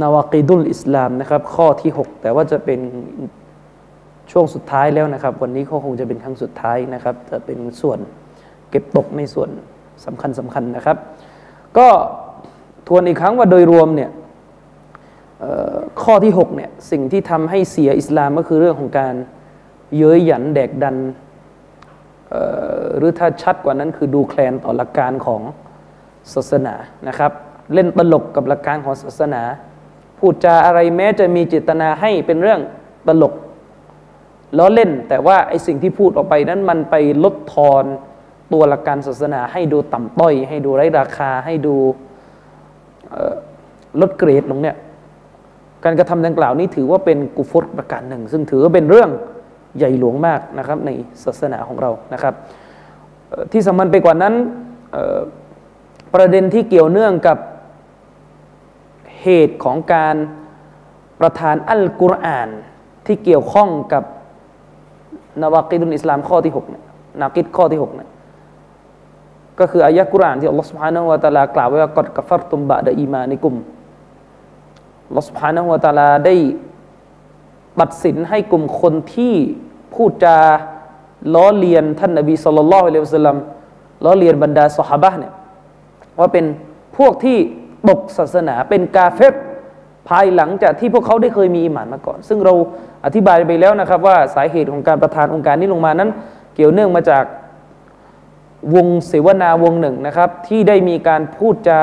นาวากีดุลอิสลามนะครับ ข้อที่ 6 แต่ว่าจะเป็นช่วงสุดท้ายแล้วนะครับ วันนี้ก็คงจะเป็นครั้งสุดท้ายนะครับ จะเป็นส่วนเก็บตกในส่วนสำคัญสำคัญนะครับ ก็ทวนอีกครั้งว่าโดยรวมเนี่ยข้อที่6เนี่ยสิ่งที่ทำให้เสียอิสลามก็คือเรื่องของการเย้ยหยันแดกดันหรือถ้าชัดกว่านั้นคือดูแคลนต่อหลักการของศาสนานะครับ เล่นตลกกับหลักการของศาสนา พูดจาอะไรแม้จะมีเจตนาให้เป็นเรื่องตลกล้อเล่น แต่ว่าไอสิ่งที่พูดออกไปนั้นมันไปลดทอนตัวหลักการศาสนา ให้ดูต่ำต้อย ให้ดูไร้ราคา ให้ดูลดเกรดลงเนี่ยการกระทำดังกล่าวนี้ถือว่าเป็นกุฟรประการหนึ่ง ซึ่งถือว่าเป็นเรื่องใหญ่หลวงมากนะครับในศาสนาของเรานะครับ ที่สำคัญไปกว่านั้นประเด็นที่เกี่ยวเนื่องกับ เหตุของการประทานอัลกุรอาน ที่เกี่ยวข้องกับนาวากิดุลอิสลามข้อที่6เนี่ยนากิดข้อที่6เนี่ยก็คืออายะกุรอานที่อัลลอฮฺ سبحانه และ تعالى กล่าวไว้ว่ากอดกัฟรตุมบะดะอีมานิกุมอัลลอฮฺ سبحانه และ تعالى ได้ตัดสินให้กลุ่มคนที่พูดจาล้อเลียนท่านนบีสุลต่านละอัลลอฮฺสัลลัมล้อเลียนบรรดาสหบะเนี่ยว่าเป็นพวกที่ ตกศาสนาเป็นกาเฟรภายหลังจากที่พวกเขาได้เคยมีอิหมานมาก่อน ซึ่งเราอธิบายไปแล้วนะครับ ว่าสาเหตุของการประทานองค์การนี้ลงมานั้น เกี่ยวเนื่องมาจากวงเสวนาวงหนึ่งนะครับ ที่ได้มีการพูดจา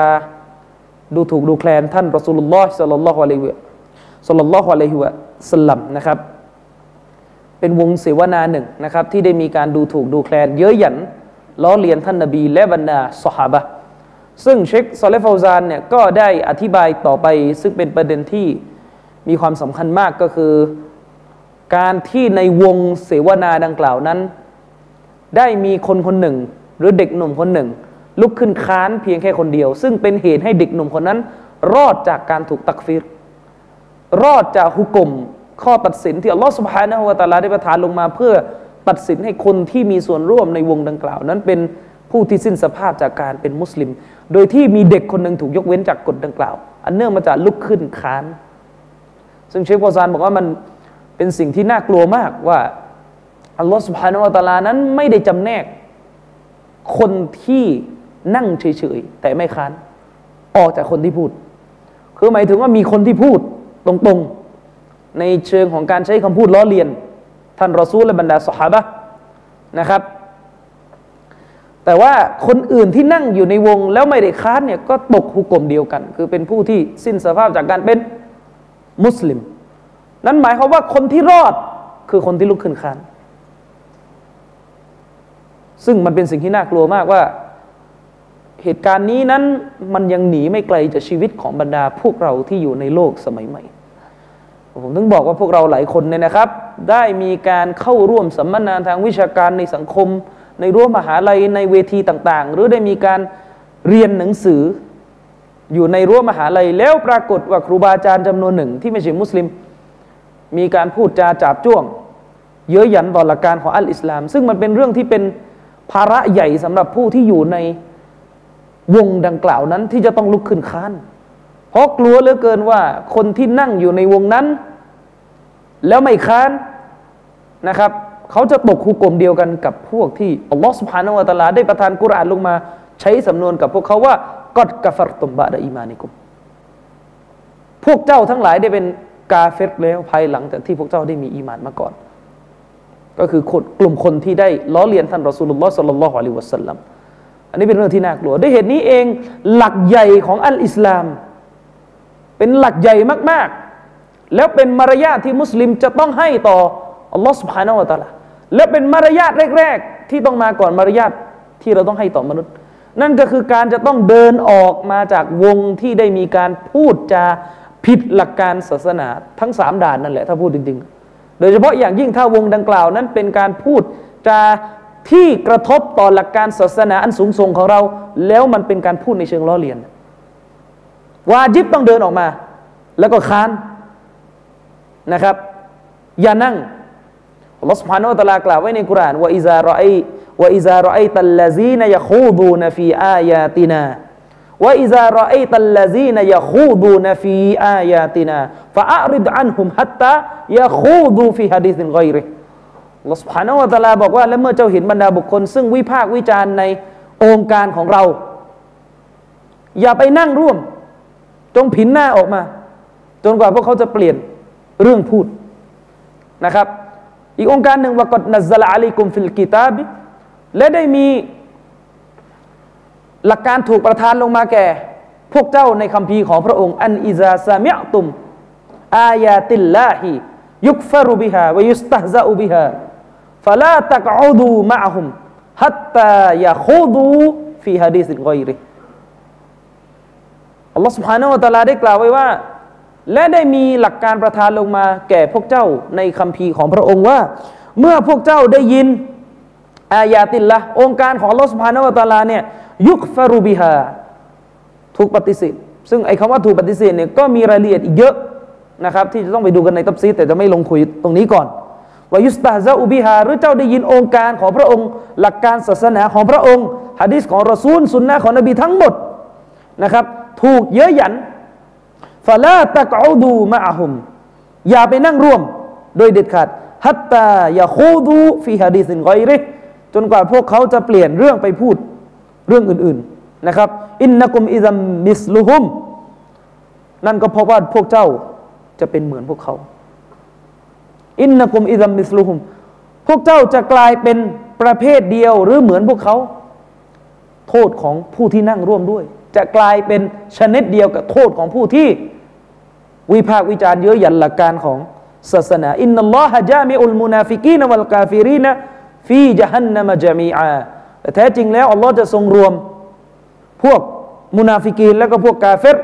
ดูถูกดูแคลนท่านรอสูลุลลอฮ์สัลลัลลอฮุอะลัยฮิวะสัลลัลลอฮุอะลัยฮิวะสลัมนะครับ เป็นวงเสวนาหนึ่งนะครับ ที่ได้มีการดูถูกดูแคลน เย้ยหยันล้อเลียนท่านนบี และบรรดาสหาบะ ซึ่งเชคซอลเลฟาวซานเนี่ยก็ได้อธิบายต่อไป ซึ่งเป็นประเด็นที่มีความสำคัญมากก็คือ การที่ในวงเสวนาดังกล่าวนั้น ได้มีคนคนหนึ่ง หรือเด็กหนุ่มคนหนึ่ง ลุกขึ้นค้านเพียงแค่คนเดียว ซึ่งเป็นเหตุให้เด็กหนุ่มคนนั้น รอดจากการถูกตักฟิรรอดจากหุกกลมข้อตัดสินที่อัลลอฮฺสุบฮานะฮูวะตะอาลาได้ประทานลงมา เพื่อตัดสินให้คนที่มีส่วนร่วมในวงดังกล่าว นั้นเป็น ผู้ที่สิ้นสภาพจากการเป็นมุสลิม โดยที่มีเด็กคนหนึ่งถูกยกเว้นจากกฎดังกล่าว อันเนื่องมาจากลุกขึ้นค้าน ซึ่งเชฟโอซานบอกว่ามันเป็นสิ่งที่น่ากลัวมากว่าอัลลอฮฺสุบฮานะฮูวะตาลานั้นไม่ได้จำแนก คนที่นั่งเฉยๆ แต่ไม่ค้าน ออกจากคนที่พูด คือหมายถึงว่ามีคนที่พูดตรงๆ ในเชิงของการใช้คำพูดล้อเลียน ท่านรอซูลและบรรดาสหาบะนะครับ แต่ว่าคนอื่นที่นั่งอยู่ในวงแล้วไม่ได้ค้านเนี่ยก็ตกหุกกลมเดียวกัน คือเป็นผู้ที่สิ้นสภาพจากการเป็นมุสลิม นั้นหมายความว่าคนที่รอดคือคนที่ลุกขึ้นค้าน ซึ่งมันเป็นสิ่งที่น่ากลัวมากว่าเหตุการณ์นี้นั้นมันยังหนีไม่ไกลจากชีวิตของบรรดาพวกเราที่อยู่ในโลกสมัยใหม่ ผมถึงบอกว่าพวกเราหลายคนเนี่ยนะครับ ได้มีการเข้าร่วมสัมมนาทางวิชาการในสังคม ในรั้วมหาลัยในเวทีต่าง ๆ หรือได้มีการเรียนหนังสือ อยู่ในรั้วมหาลัยแล้วปรากฏว่าครูบาอาจารย์จำนวนหนึ่ง ที่ไม่ใช่มุสลิม มีการพูดจาจับจ้วง เย้ยหยันต่อหลักการของอัลอิสลาม ซึ่งมันเป็นเรื่องที่เป็นภาระใหญ่สำหรับผู้ที่อยู่ในวงดังกล่าวนั้นที่จะต้องลุกขึ้นค้าน เพราะกลัวเหลือเกินว่าคนที่นั่งอยู่ในวงนั้น แล้วไม่ค้านนะครับ เขาจะตกคุกกลมเดียวกันกับพวกที่อัลลอฮฺสุบฮานาวะตะลาได้ประทานกุรอานลงมา ใช้สำนวนกับพวกเขาว่ากอดกาฟรตุมบะดะอีมานิกุมพวกเจ้าทั้งหลายได้เป็นกาเฟรแล้วภายหลังจากที่พวกเจ้าได้มีอีมานมาก่อน ก็คือกลุ่มคนที่ได้ล้อเลียนท่านรอสูลุลลอฮ์สัลลัลลอฮุอะลัยฮิวะสัลลัมอันนี้เป็นเรื่องที่น่ากลัว ด้วยเหตุนี้เองหลักใหญ่ของอัลอิสลาม เป็นหลักใหญ่มาก ๆ แล้วเป็นมารยาทที่มุสลิมจะต้องให้ต่ออัลลอฮ์สุบฮานาวะตะลา และเป็นมารยาทแรก ๆ ที่ต้องมาก่อนมารยาทที่เราต้องให้ต่อมนุษย์ นั่นก็คือการจะต้องเดินออกมาจากวงที่ได้มีการพูดจาผิดหลักการศาสนาทั้งสามด่านนั่นแหละถ้าพูดจริง ๆ โดยเฉพาะอย่างยิ่งถ้าวงดังกล่าวนั้นเป็นการพูดจาที่กระทบต่อหลักการศาสนาอันสูงส่งของเรา แล้วมันเป็นการพูดในเชิงล้อเลียนวาจิบต้องเดินออกมา แล้วก็ค้านนะครับ อย่านั่ง อัลลอฮฺ سبحانه และ تعالى กล่าวไว้ในกุรานว่าอิซารอไอว่าอิซารอไอตัลลซีนยะคูดูนฟีอายาตินาว่าอิซารอไอตัลลซีนยะคูดูนฟีอายาตินาฟะอัริดอันฮุมฮัตตายะคูดูฟีฮะดีษกอยริอัลลอฮฺ سبحانه และ تعالى บอกว่าและเมื่อเจ้าเห็นบรรดาบุคคล ซึ่งวิพากษ์วิจารณ์ในองค์การของเรา อย่าไปนั่งร่วม จงผินหน้าออกมา จนกว่าพวกเขาจะเปลี่ยนเรื่องพูดนะครับ อีกองค์การหนึ่งว่ากดนัซลาลีกุมฟิลกิตาบิและได้มีหลักการถูกประทานลงมาแก่ พวกเจ้าในคำพีของพระองค์ อันอิซาซามิอตุมอายาติลลาฮิยุกฟรุบิฮาวยุสตฮซาอุบิฮาฟลาตักอูดูมะฮุมฮัตตายะคูดูฟีฮะดีสิกอยริอัลลอฮ์ سبحانه และ تعالى ได้กล่าวไว้ว่า และได้มีหลักการประทานลงมาแก่พวกเจ้าในคำพีของพระองค์ว่า เมื่อพวกเจ้าได้ยินอายาติลละองค์การของลอสพานวตาลาเนี่ยยุคฟารูบิฮาถูกปฏิเสธซึ่งไอ้คำว่าถูกปฏิเสธเนี่ยก็มีรายละเอียดอีกเยอะนะครับ ที่จะต้องไปดูกันในตับซีแต่จะไม่ลงคุยตรงนี้ก่อนวายุสตาซาอุบิฮาหรือเจ้าได้ยินองค์การของพระองค์ หลักการศาสนาของพระองค์ฮะดิษของรอซูลสุนนะของนบีทั้งหมดนะครับ ถูกเยอะหยัน ฟาลาตะกอดูมะอะฮุมอย่าไปนั่งร่วมโดยเด็ดขาดحتى يخوضوا في حديث غيره จนกว่าพวกเขาจะเปลี่ยนเรื่องไปพูดเรื่องอื่นๆนะครับإنكم إذا مثلهم นั่นก็เพราะว่าพวกเจ้าจะเป็นเหมือนพวกเขาإنكم إذا مثلهم พวกเจ้าจะกลายเป็นประเภทเดียวหรือเหมือนพวกเขา โทษของผู้ที่นั่งร่วมด้วย จะกลายเป็นชนิดเดียวกับโทษของผู้ที่ วิพากษ์วิจารณ์เยอะหยันหลักการของศาสนาอินนัลลอฮะจามิอุลมุนาฟิกีนวัลกาฟิรีนฟีจฮันนมะจามีอาแต่แท้จริงแล้วอัลลอฮ์จะทรงรวม พวกมุนาฟิกีนแล้วก็พวกกาเฟร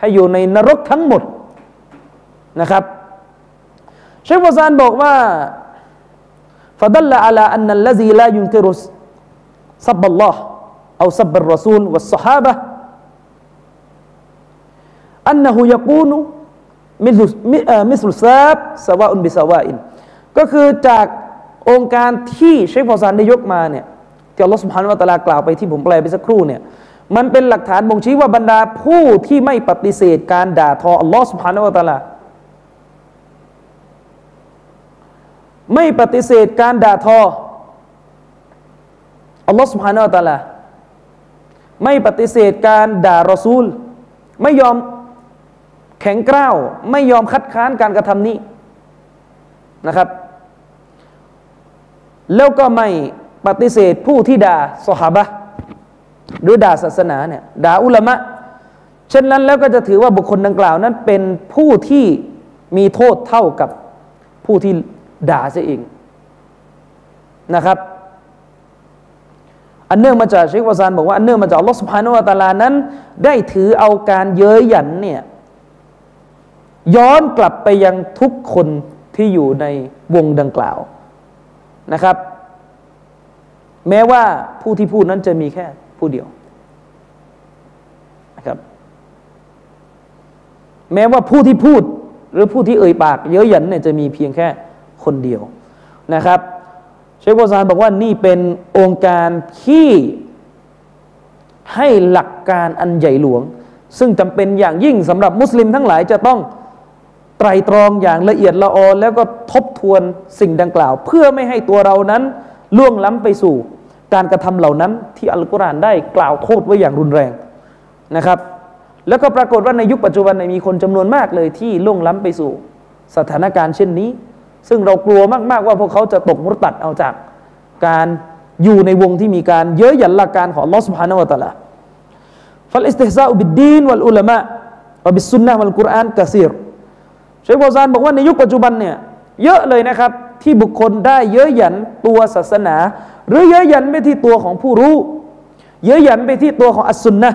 ให้อยู่ในนรกทั้งหมดนะครับเชคฟซานบอกว่า فدل على أن الذي لا ينكر سب الله أو سب الرسول والصحابة أنه يكون مثل مثل الساب سواء بسواء ก็คือจากองค์การที่เชคฟอซานได้ยกมาเนี่ยที่อัลลอฮฺสุบฮานวะตะลากล่าวไปที่ผมแปลไปสักครู่เนี่ยมันเป็นหลักฐานบ่งชี้ว่าบรรดาผู้ที่ไม่ปฏิเสธการด่าทออัลลอฮฺสุบฮานวะตะลาไม่ปฏิเสธการด่าทออัลลอฮฺสุบฮานวะตะลาไม่ปฏิเสธการด่ารอซูล ไม่ยอม แข็งกร้าวไม่ยอมคัดค้านการกระทำนี้นะครับ แล้วก็ไม่ปฏิเสธผู้ที่ด่าสหบะหรือด่าศาสนาเนี่ยด่าอุลามะเช่นนั้นแล้วก็จะถือว่าบุคคลดังกล่าวนั้นเป็นผู้ที่มีโทษเท่ากับผู้ที่ด่าเสียเองนะครับ อันเนื่องมาจากเชควาซานบอกว่าอันเนื่องมาจากลอสุบฮานุวตาลานั้น ได้ถือเอาการเย้ยหยันเนี่ย ย้อนกลับไปยังทุกคนที่อยู่ในวงดังกล่าวนะครับ แม้ว่าผู้ที่พูดนั้นจะมีแค่ผู้เดียวนะครับ แม้ว่าผู้ที่พูดหรือผู้ที่เอ่ยปาก เยอะหยันเนี่ยจะมีเพียงแค่คนเดียวนะครับเชคโบซานบอกว่านี่เป็นองค์การที่ให้หลักการอันใหญ่หลวง ซึ่งจำเป็นอย่างยิ่งสำหรับมุสลิมทั้งหลายจะต้อง ไตรตรองอย่างละเอียดละออแล้วก็ทบทวนสิ่งดังกล่าว เพื่อไม่ให้ตัวเรานั้นล่วงล้ำไปสู่ การกระทำเหล่านั้นที่อัลกุรอานได้กล่าวโทษไว้อย่างรุนแรงนะครับ แล้วก็ปรากฏว่าในยุคปัจจุบันมีคนจำนวนมากเลยที่ล่วงล้ำไปสู่ สถานการณ์เช่นนี้ ซึ่งเรากลัวมากๆว่าพวกเขาจะตกมุตัดเอาจาก การอยู่ในวงที่มีการเยอะหยันหลักการของลอสพานวตะละฟัลอิสติฮซาอุบิดดีนวัลอุลามะวะบิสซุนนะวัลกุรอานกะซีร เชคบอซานบอกว่าในยุคปัจจุบันเนี่ยเยอะเลยนะครับที่บุคคลได้เยอะหยันตัวศาสนา หรือเยอะหยันไปที่ตัวของผู้รู้ เยอะหยันไปที่ตัวของอัสซุนนะ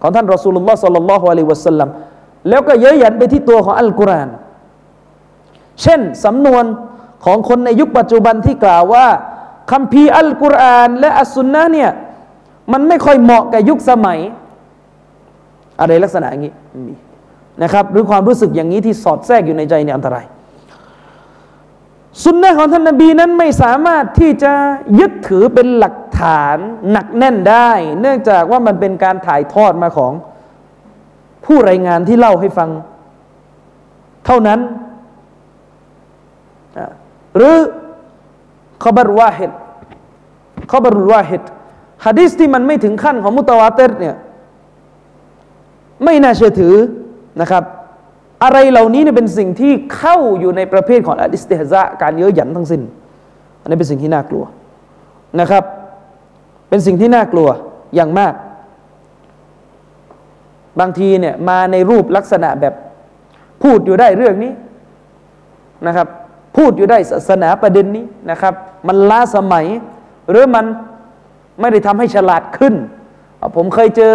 ของท่านรอสูลุลลอฮ์สัลลัลลอฮุอะลัยวะสัลลัมแล้วก็เย้ยหยันไปที่ตัวของอัลกุรอานเช่นสำนวนของคนในยุคปัจจุบันที่กล่าวว่าคัมภีร์อัลกุรอานและอัสซุนนะเนี่ยมันไม่ค่อยเหมาะกับยุคสมัย อะไรลักษณะอย่างนี้มี นะครับหรือความรู้สึกอย่างนี้ที่สอดแทรกอยู่ในใจเนี่ยอันตรายสุนนะของท่านนบีนั้นไม่สามารถที่จะยึดถือเป็นหลักฐานหนักแน่นได้ เนื่องจากว่ามันเป็นการถ่ายทอดมาของผู้รายงานที่เล่าให้ฟัง เท่านั้น หรือขบรวาเหตุขบรุลวาเหตุฮะดิษที่มันไม่ถึงขั้นของมุตวาเตร์เนี่ยไม่น่าเชื่อถือ นะครับ อะไรเหล่านี้เนี่ยเป็นสิ่งที่เข้าอยู่ในประเภทของอัดิสติฮะการเยอะหยันทั้งสิ้น อันนี้เป็นสิ่งที่น่ากลัวนะครับ เป็นสิ่งที่น่ากลัวอย่างมาก บางทีเนี่ยมาในรูปลักษณะแบบพูดอยู่ได้เรื่องนี้นะครับ พูดอยู่ได้ศาสนาประเด็นนี้นะครับ มันล้าสมัย หรือมันไม่ได้ทำให้ฉลาดขึ้น ผมเคยเจอ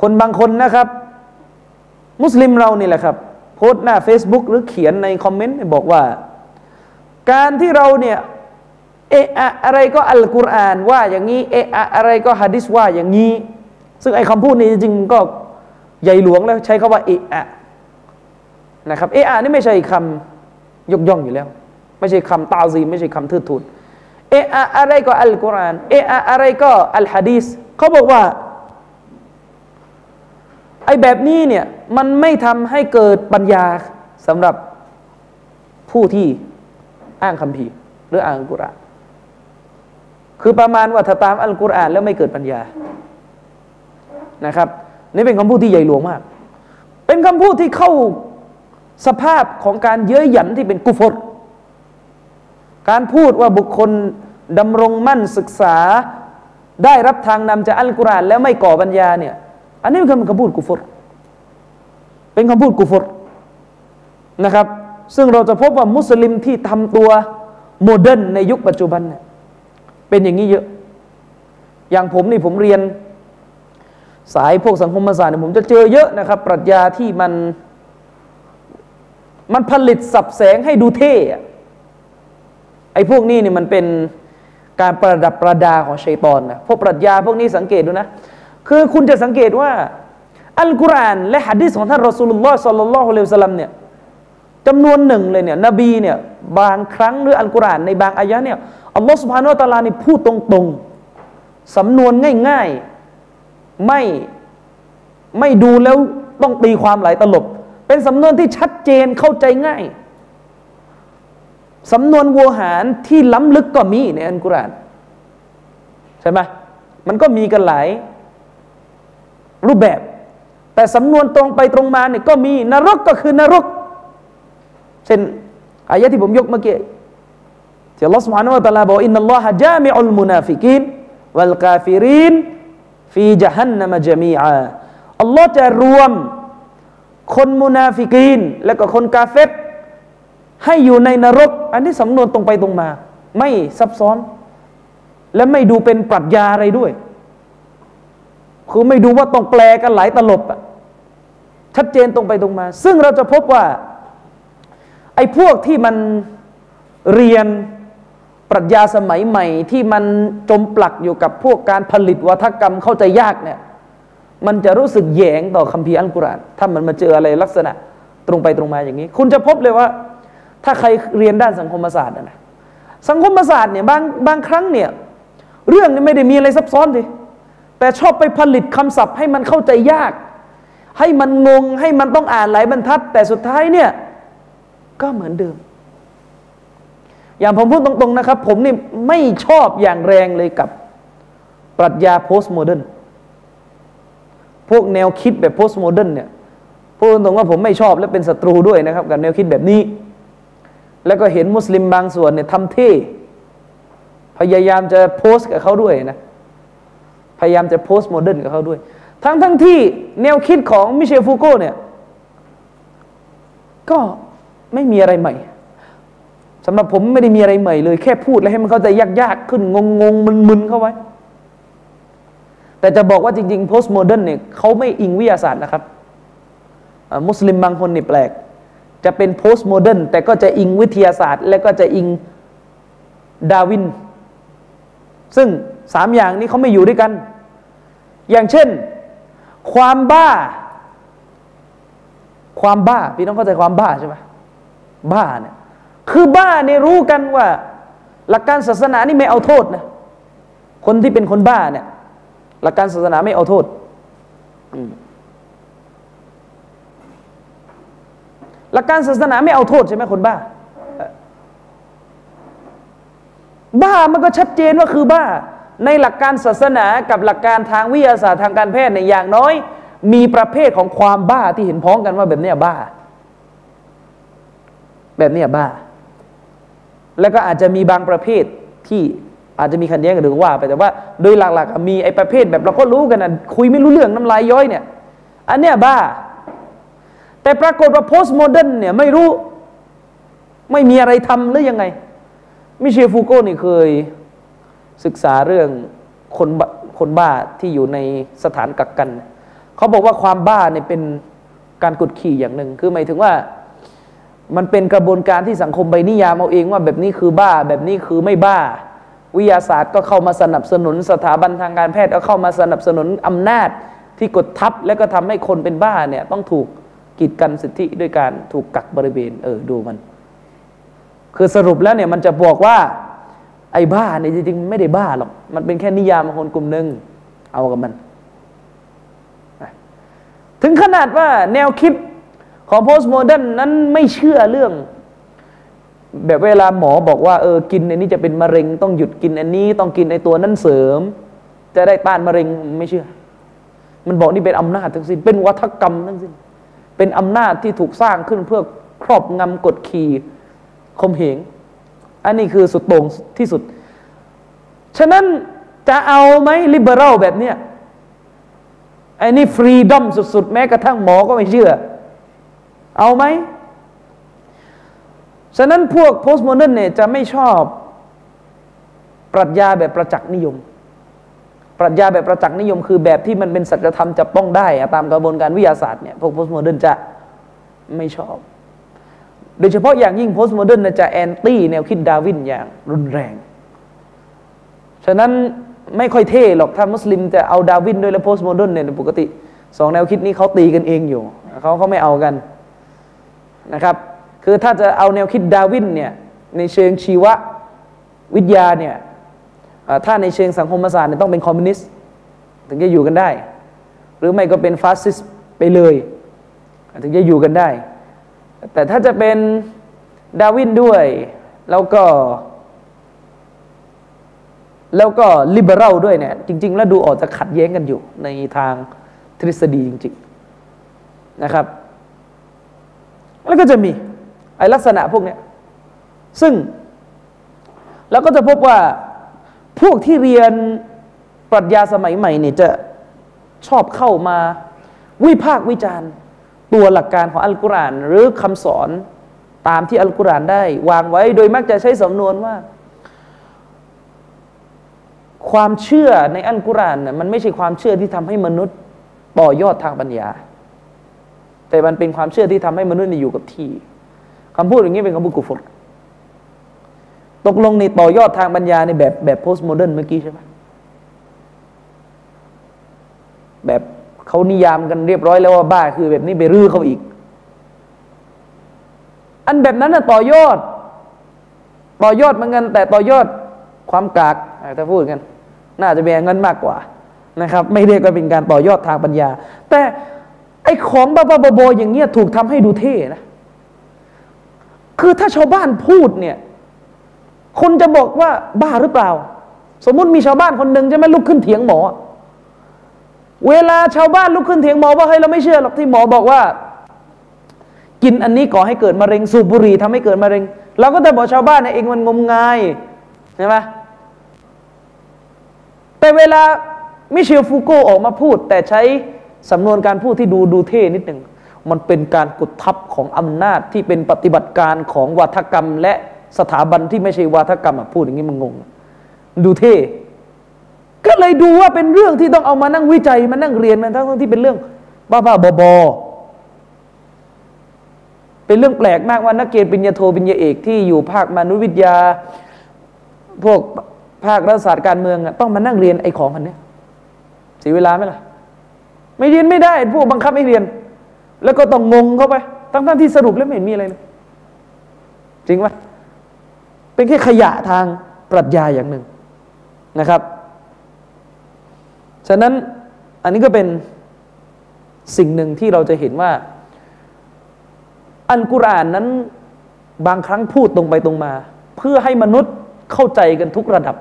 คนบางคนนะครับ มุสลิมเรานี่แหละครับ โพสต์หน้า Facebook หรือเขียนในคอมเมนต์บอกว่า การที่เราเนี่ยเอะอะอะไรก็อัลกุรอานว่าอย่างนี้เอะอะอะไรก็ฮะดิษว่าอย่างนี้ ซึ่งไอ้คำพูดนี้จริงๆก็ใหญ่หลวงแล้วใช้คาว่าเอะอะนะครับเอะอะนี่ไม่ใช่คำยกย่องอยู่แล้ว ไม่ใช่คำตาซีไม่ใช่คำทืดทูดเอะอะอะไรก็อัลกุรอานเอะอะอะไรก็อัลฮะดีษเขาบอกว่า อ้แบบนี้เนี่ยมันไม่ทำให้เกิดปัญญาสำหรับผู้ที่อ้างคำพีหรืออ้างอัลกุรอานคือประมาณว่าถ้าตามอัลกุรอานแล้วไม่เกิดปัญญานะครับ นี่เป็นคำพูดที่ใหญ่หลวงมาก เป็นคำพูดที่เข้าสภาพของการเย้ยหยันที่เป็นกุฟรการพูดว่าบุคคลดำรงมั่นศึกษาได้รับทางนำจากอัลกุรอานแล้วไม่ก่อปัญญาเนี่ย อันนี้เป็นคำพูดกุฟรเป็นคำพูดกุฟรนะครับ ซึ่งเราจะพบว่ามุสลิมที่ทำตัว modern ในยุคปัจจุบันเนี่ยเป็นอย่างนี้เยอะ อย่างผมนี่ผมเรียน สายพวกสังคมศาสตร์เนี่ยผมจะเจอเยอะนะครับ ปรัชญาที่มันมันผลิตสับแสงให้ดูเท่ไอ้พวกนี้เนี่ยมันเป็นการประดับประดาของชัยตอนนะพวกปรัชญาพวกนี้สังเกตดูนะ คือคุณจะสังเกตว่า อัลกุรอานและฮะดีษของท่านรอสูลุลลอฮ์สัลลัลลอฮุอะลัยฮิสลัมเนี่ยจำนวนหนึ่งเลยเนี่ยนบีเนี่ยบางครั้งหรืออัลกุรอานในบางอายะเนี่ยอัลลอฮ์สุบฮานุตะลานี่พูดตรงๆ สำนวนง่ายๆไม่ไม่ดูแล้วต้องตีความหลายตลบ เป็นสำนวนที่ชัดเจนเข้าใจง่าย สำนวนวัวหารที่ล้ำลึกก็มีในอัลกุรอานใช่ไหมมันก็มีกันหลาย รูปแบบ แต่สำนวนตรงไปตรงมาเนี่ยก็มีนรกก็คือนรก เช่นอายะที่ผมยกเมื่อกี้ที่อัลลอฮฺ سبحانه และ تعالى บอกอินนัลลอฮะจามิอุลมุนาฟิกินวัลกาฟิรินฟีจฮันนัมจามีอาอัลลอฮ์จะรวมคนมุนาฟิกีนและก็คนกาเฟตให้อยู่ในนรก อันนี้สำนวนตรงไปตรงมา ไม่ซับซ้อน และไม่ดูเป็นปรัชญาอะไรด้วย คือไม่ดูว่าต้องแปลกันหลายตลบอะชัดเจนตรงไปตรงมา ซึ่งเราจะพบว่า ไอ้พวกที่มันเรียนปรัชญาสมัยใหม่ ที่มันจมปลักอยู่กับพวกการผลิตวัฒกรรมเข้าใจยากเนี่ยมันจะรู้สึกแยงต่อคัมภีร์อัลกุรอานถ้ามันมาเจออะไรลักษณะตรงไปตรงมาอย่างนี้ คุณจะพบเลยว่า ถ้าใครเรียนด้านสังคมศาสตร์นะสังคมศาสตร์เนี่ยบางบางครั้งเนี่ย เรื่องนี้ไม่ได้มีอะไรซับซ้อนดิ แต่ชอบไปผลิตคำศัพท์ให้มันเข้าใจยาก ให้มันงงให้มันต้องอ่านหลายบรรทัด แต่สุดท้ายเนี่ยก็เหมือนเดิม อย่างผมพูดตรงๆนะครับ ผมนี่ไม่ชอบอย่างแรงเลยกับปรัชญา postmodern พวกแนวคิดแบบ postmodern เนี่ยพูดตรงๆว่าผมไม่ชอบและเป็นศัตรูด้วยนะครับ กับแนวคิดแบบนี้ แล้วก็เห็นมุสลิมบางส่วนเนี่ยทำเท่พยายามจะโพสต์กับเขาด้วยนะ พยายามจะ postmodern กับเขาด้วย ทั้งทั้งที่แนวคิดของมิเชลฟูโกเนี่ยก็ไม่มีอะไรใหม่สำหรับผมไม่ได้มีอะไรใหม่เลย แค่พูดแล้วให้มันเข้าใจยากๆขึ้นงงงมึนๆเข้าไว้ แต่จะบอกว่าจริงๆ postmodern เนี่ยเขาไม่อิงวิทยาศาสตร์นะครับ มุสลิมบางคนนี่แปลก จะเป็น postmodern แต่ก็จะอิงวิทยาศาสตร์ และก็จะอิงดาวิน ซึ่งสามอย่างนี้เขาไม่อยู่ด้วยกัน อย่างเช่น ความบ้า ความบ้าพี่น้องเข้าใจความบ้าใช่ไหมบ้าเนี่ยคือบ้าเนี่ยรู้กันว่า หลักการศาสนานี่ไม่เอาโทษนะคนที่เป็นคนบ้าเนี่ย หลักการศาสนาไม่เอาโทษหลักการศาสนาไม่เอาโทษใช่ไหมคนบ้า บ้ามันก็ชัดเจนว่าคือบ้า ในหลักการศาสนากับหลักการทางวิทยาศาสตร์ทางการแพทย์ในอย่างน้อย มีประเภทของความบ้าที่เห็นพ้องกันว่าแบบนี้บ้า แบบนี้บ้า แล้วก็อาจจะมีบางประเภทที่อาจจะมีขัดแย้งกันหรือว่าไปแต่ว่า โดยหลักๆมีไอ้ประเภทแบบเราก็รู้กันนะคุยไม่รู้เรื่องน้ำลายย้อยเนี่ย อันเนี้ยบ้า แต่ปรากฏว่า postmodern เนี่ยไม่รู้ ไม่มีอะไรทำหรือยังไง มิเชลฟูโก้นี่เคย ศึกษาเรื่องคนคนบ้าที่อยู่ในสถานกักกัน เขาบอกว่าความบ้าเนี่ยเป็นการกดขี่อย่างหนึ่ง คือหมายถึงว่ามันเป็นกระบวนการที่สังคมไปนิยามเอาเองว่าแบบนี้คือบ้า แบบนี้คือไม่บ้า วิทยาศาสตร์ก็เข้ามาสนับสนุน สถาบันทางการแพทย์ก็เข้ามาสนับสนุนอำนาจที่กดทับ และก็ทำให้คนเป็นบ้าเนี่ยต้องถูกกีดกันสิทธิด้วยการถูกกักบริเวณเออดูมัน คือสรุปแล้วเนี่ยมันจะบอกว่า ไอ้บ้าเนี่ยจริงๆไม่ได้บ้าหรอก มันเป็นแค่นิยามของคนกลุ่มหนึ่งเอากับมัน ถึงขนาดว่าแนวคิดของ postmodern นั้นไม่เชื่อเรื่อง แบบเวลาหมอบอกว่าเออกินอันนี้จะเป็นมะเร็ง ต้องหยุดกินอันนี้ ต้องกินในตัวนั้นเสริม จะได้ต้านมะเร็งไม่เชื่อ มันบอกนี่เป็นอำนาจทั้งสิ้น เป็นวาทกรรมทั้งสิ้น เป็นอำนาจที่ถูกสร้างขึ้นเพื่อครอบงำกดขี่ข่มเหง อันนี้คือสุดโต่งที่สุด ฉะนั้นจะเอาไหม liberal แบบเนี้ยไอ้นี่ freedom สุดๆ แม้กระทั่งหมอก็ไม่เชื่อ เอาไหม ฉะนั้นพวก postmodern เนี่ยจะไม่ชอบ ปรัชญาแบบประจักษ์นิยม ปรัชญาแบบประจักษ์นิยม คือแบบที่มันเป็นสัจธรรมจับต้องได้ ตามกระบวนการวิทยาศาสตร์เนี่ยพวก postmodern จะไม่ชอบ โดยเฉพาะอย่างยิ่ง postmodern จะ anti แนวคิดดาวินอย่างรุนแรง ฉะนั้นไม่ค่อยเท่หรอกถ้ามุสลิมจะเอาดาวินด้วยและ postmodern เนี่ยปกติสองแนวคิดนี้เขาตีกันเองอยู่เขาเขาไม่เอากันนะครับ คือถ้าจะเอาแนวคิดดาวินเนี่ยในเชิงชีววิทยาเนี่ยถ้าในเชิงสังคมศาสตร์เนี่ยต้องเป็นคอมมิวนิสต์ถึงจะอยู่กันได้ หรือไม่ก็เป็นฟาสซิสต์ไปเลย ถึงจะอยู่กันได้ แต่ถ้าจะเป็นดาวินด้วย แล้วก็ แล้วก็ liberal ด้วยเนี่ย จริง ๆ แล้วดูออกจะขัดแย้งกันอยู่ ในทางทฤษฎีจริง ๆ นะครับ แล้วก็จะมีไอลักษณะพวกนี้ซึ่งเราก็จะพบว่าพวกที่เรียนปรัชญาสมัยใหม่เนี่ยจะชอบเข้ามาวิพากษ์วิจารณ์ ตัวหลักการของอัลกุรอานหรือคำสอนตามที่อัลกุรอานได้ วางไว้โดยมักจะใช้สำนวนว่า ความเชื่อในอัลกุรอานน่ยมันไม่ใช่ความเชื่อที่ทำให้มนุษย์ต่อยอดทางปัญญา แต่มันเป็นความเชื่อที่ทำให้มนุษย์อยู่กับที่คำพูดอย่างนี้เป็นคำพูดกุฟรตกลงในต่อยอดทางปัญญาในแบบแบบโพสต์โมเดิร์นเมื่อกี้ใช่ไหมแบบ เขานิยามกันเรียบร้อยแล้วว่าบ้าคือแบบนี้ไปรื้อเขาอีก อันแบบนั้นน่ะต่อยอด ต่อยอดมือนกันแต่ต่อยอดความกากถ้าพูดกัน น่าจะเป็นเงินมากกว่านะครับ ไม่ได้ก็เป็นการต่อยอดทางปัญญา แต่ไอ้ของบ้าๆบอๆอย่างเงี้ยถูกทำให้ดูเท่นะ คือถ้าชาวบ้านพูดเนี่ย คนจะบอกว่าบ้าหรือเปล่า สมมุติมีชาวบ้านคนหนึ่งจะไม่ลุกขึ้นเถียงหมอ เวลาชาวบ้านลุกขึ้นเถียงหมอว่าเฮ้ยเราไม่เชื่อหรอกที่หมอบอกว่า กินอันนี้ก่อให้เกิดมะเร็งสูบบุหรี่ทำให้เกิดมะเร็งเราก็จะบอกชาวบ้านเองมันงมงายใช่ไหมแต่เวลามิเชลฟูโกออกมาพูด แต่ใช้สำนวนการพูดที่ดูดูเท่นิดหนึ่งมันเป็นการกดทับของอำนาจที่เป็นปฏิบัติการของวัฒกรรม และสถาบันที่ไม่ใช่วัฒกรรมพูดอย่างนี้มันงง ดูเท่ ก็เลยดูว่าเป็นเรื่องที่ต้องเอามานั่งวิจัยมานั่งเรียนมันทั้งที่เป็นเรื่องบ้าบ้าบอบอเป็นเรื่องแปลกมากว่านักเรียนปริญญาโทปริญญาเอกที่อยู่ภาคมนุษยวิทยา พวกภาครัฐศาสตร์การเมืองต้องมานั่งเรียนไอ้ของพันนี้เสียเวลาไหมล่ะ ไม่เรียนไม่ได้พวกบังคับให้เรียน แล้วก็ต้องงงเข้าไปทั้งๆที่สรุปแล้วไม่เห็นมีอะไรเลยจริงไหมเป็นแค่ขยะทางปรัชญาอย่างหนึ่งนะครับ ฉะนั้นอันนี้ก็เป็นสิ่งหนึ่งที่เราจะเห็นว่า อันกุรอานนั้นบางครั้งพูดตรงไปตรงมา เพื่อให้มนุษย์เข้าใจกันทุกระดับ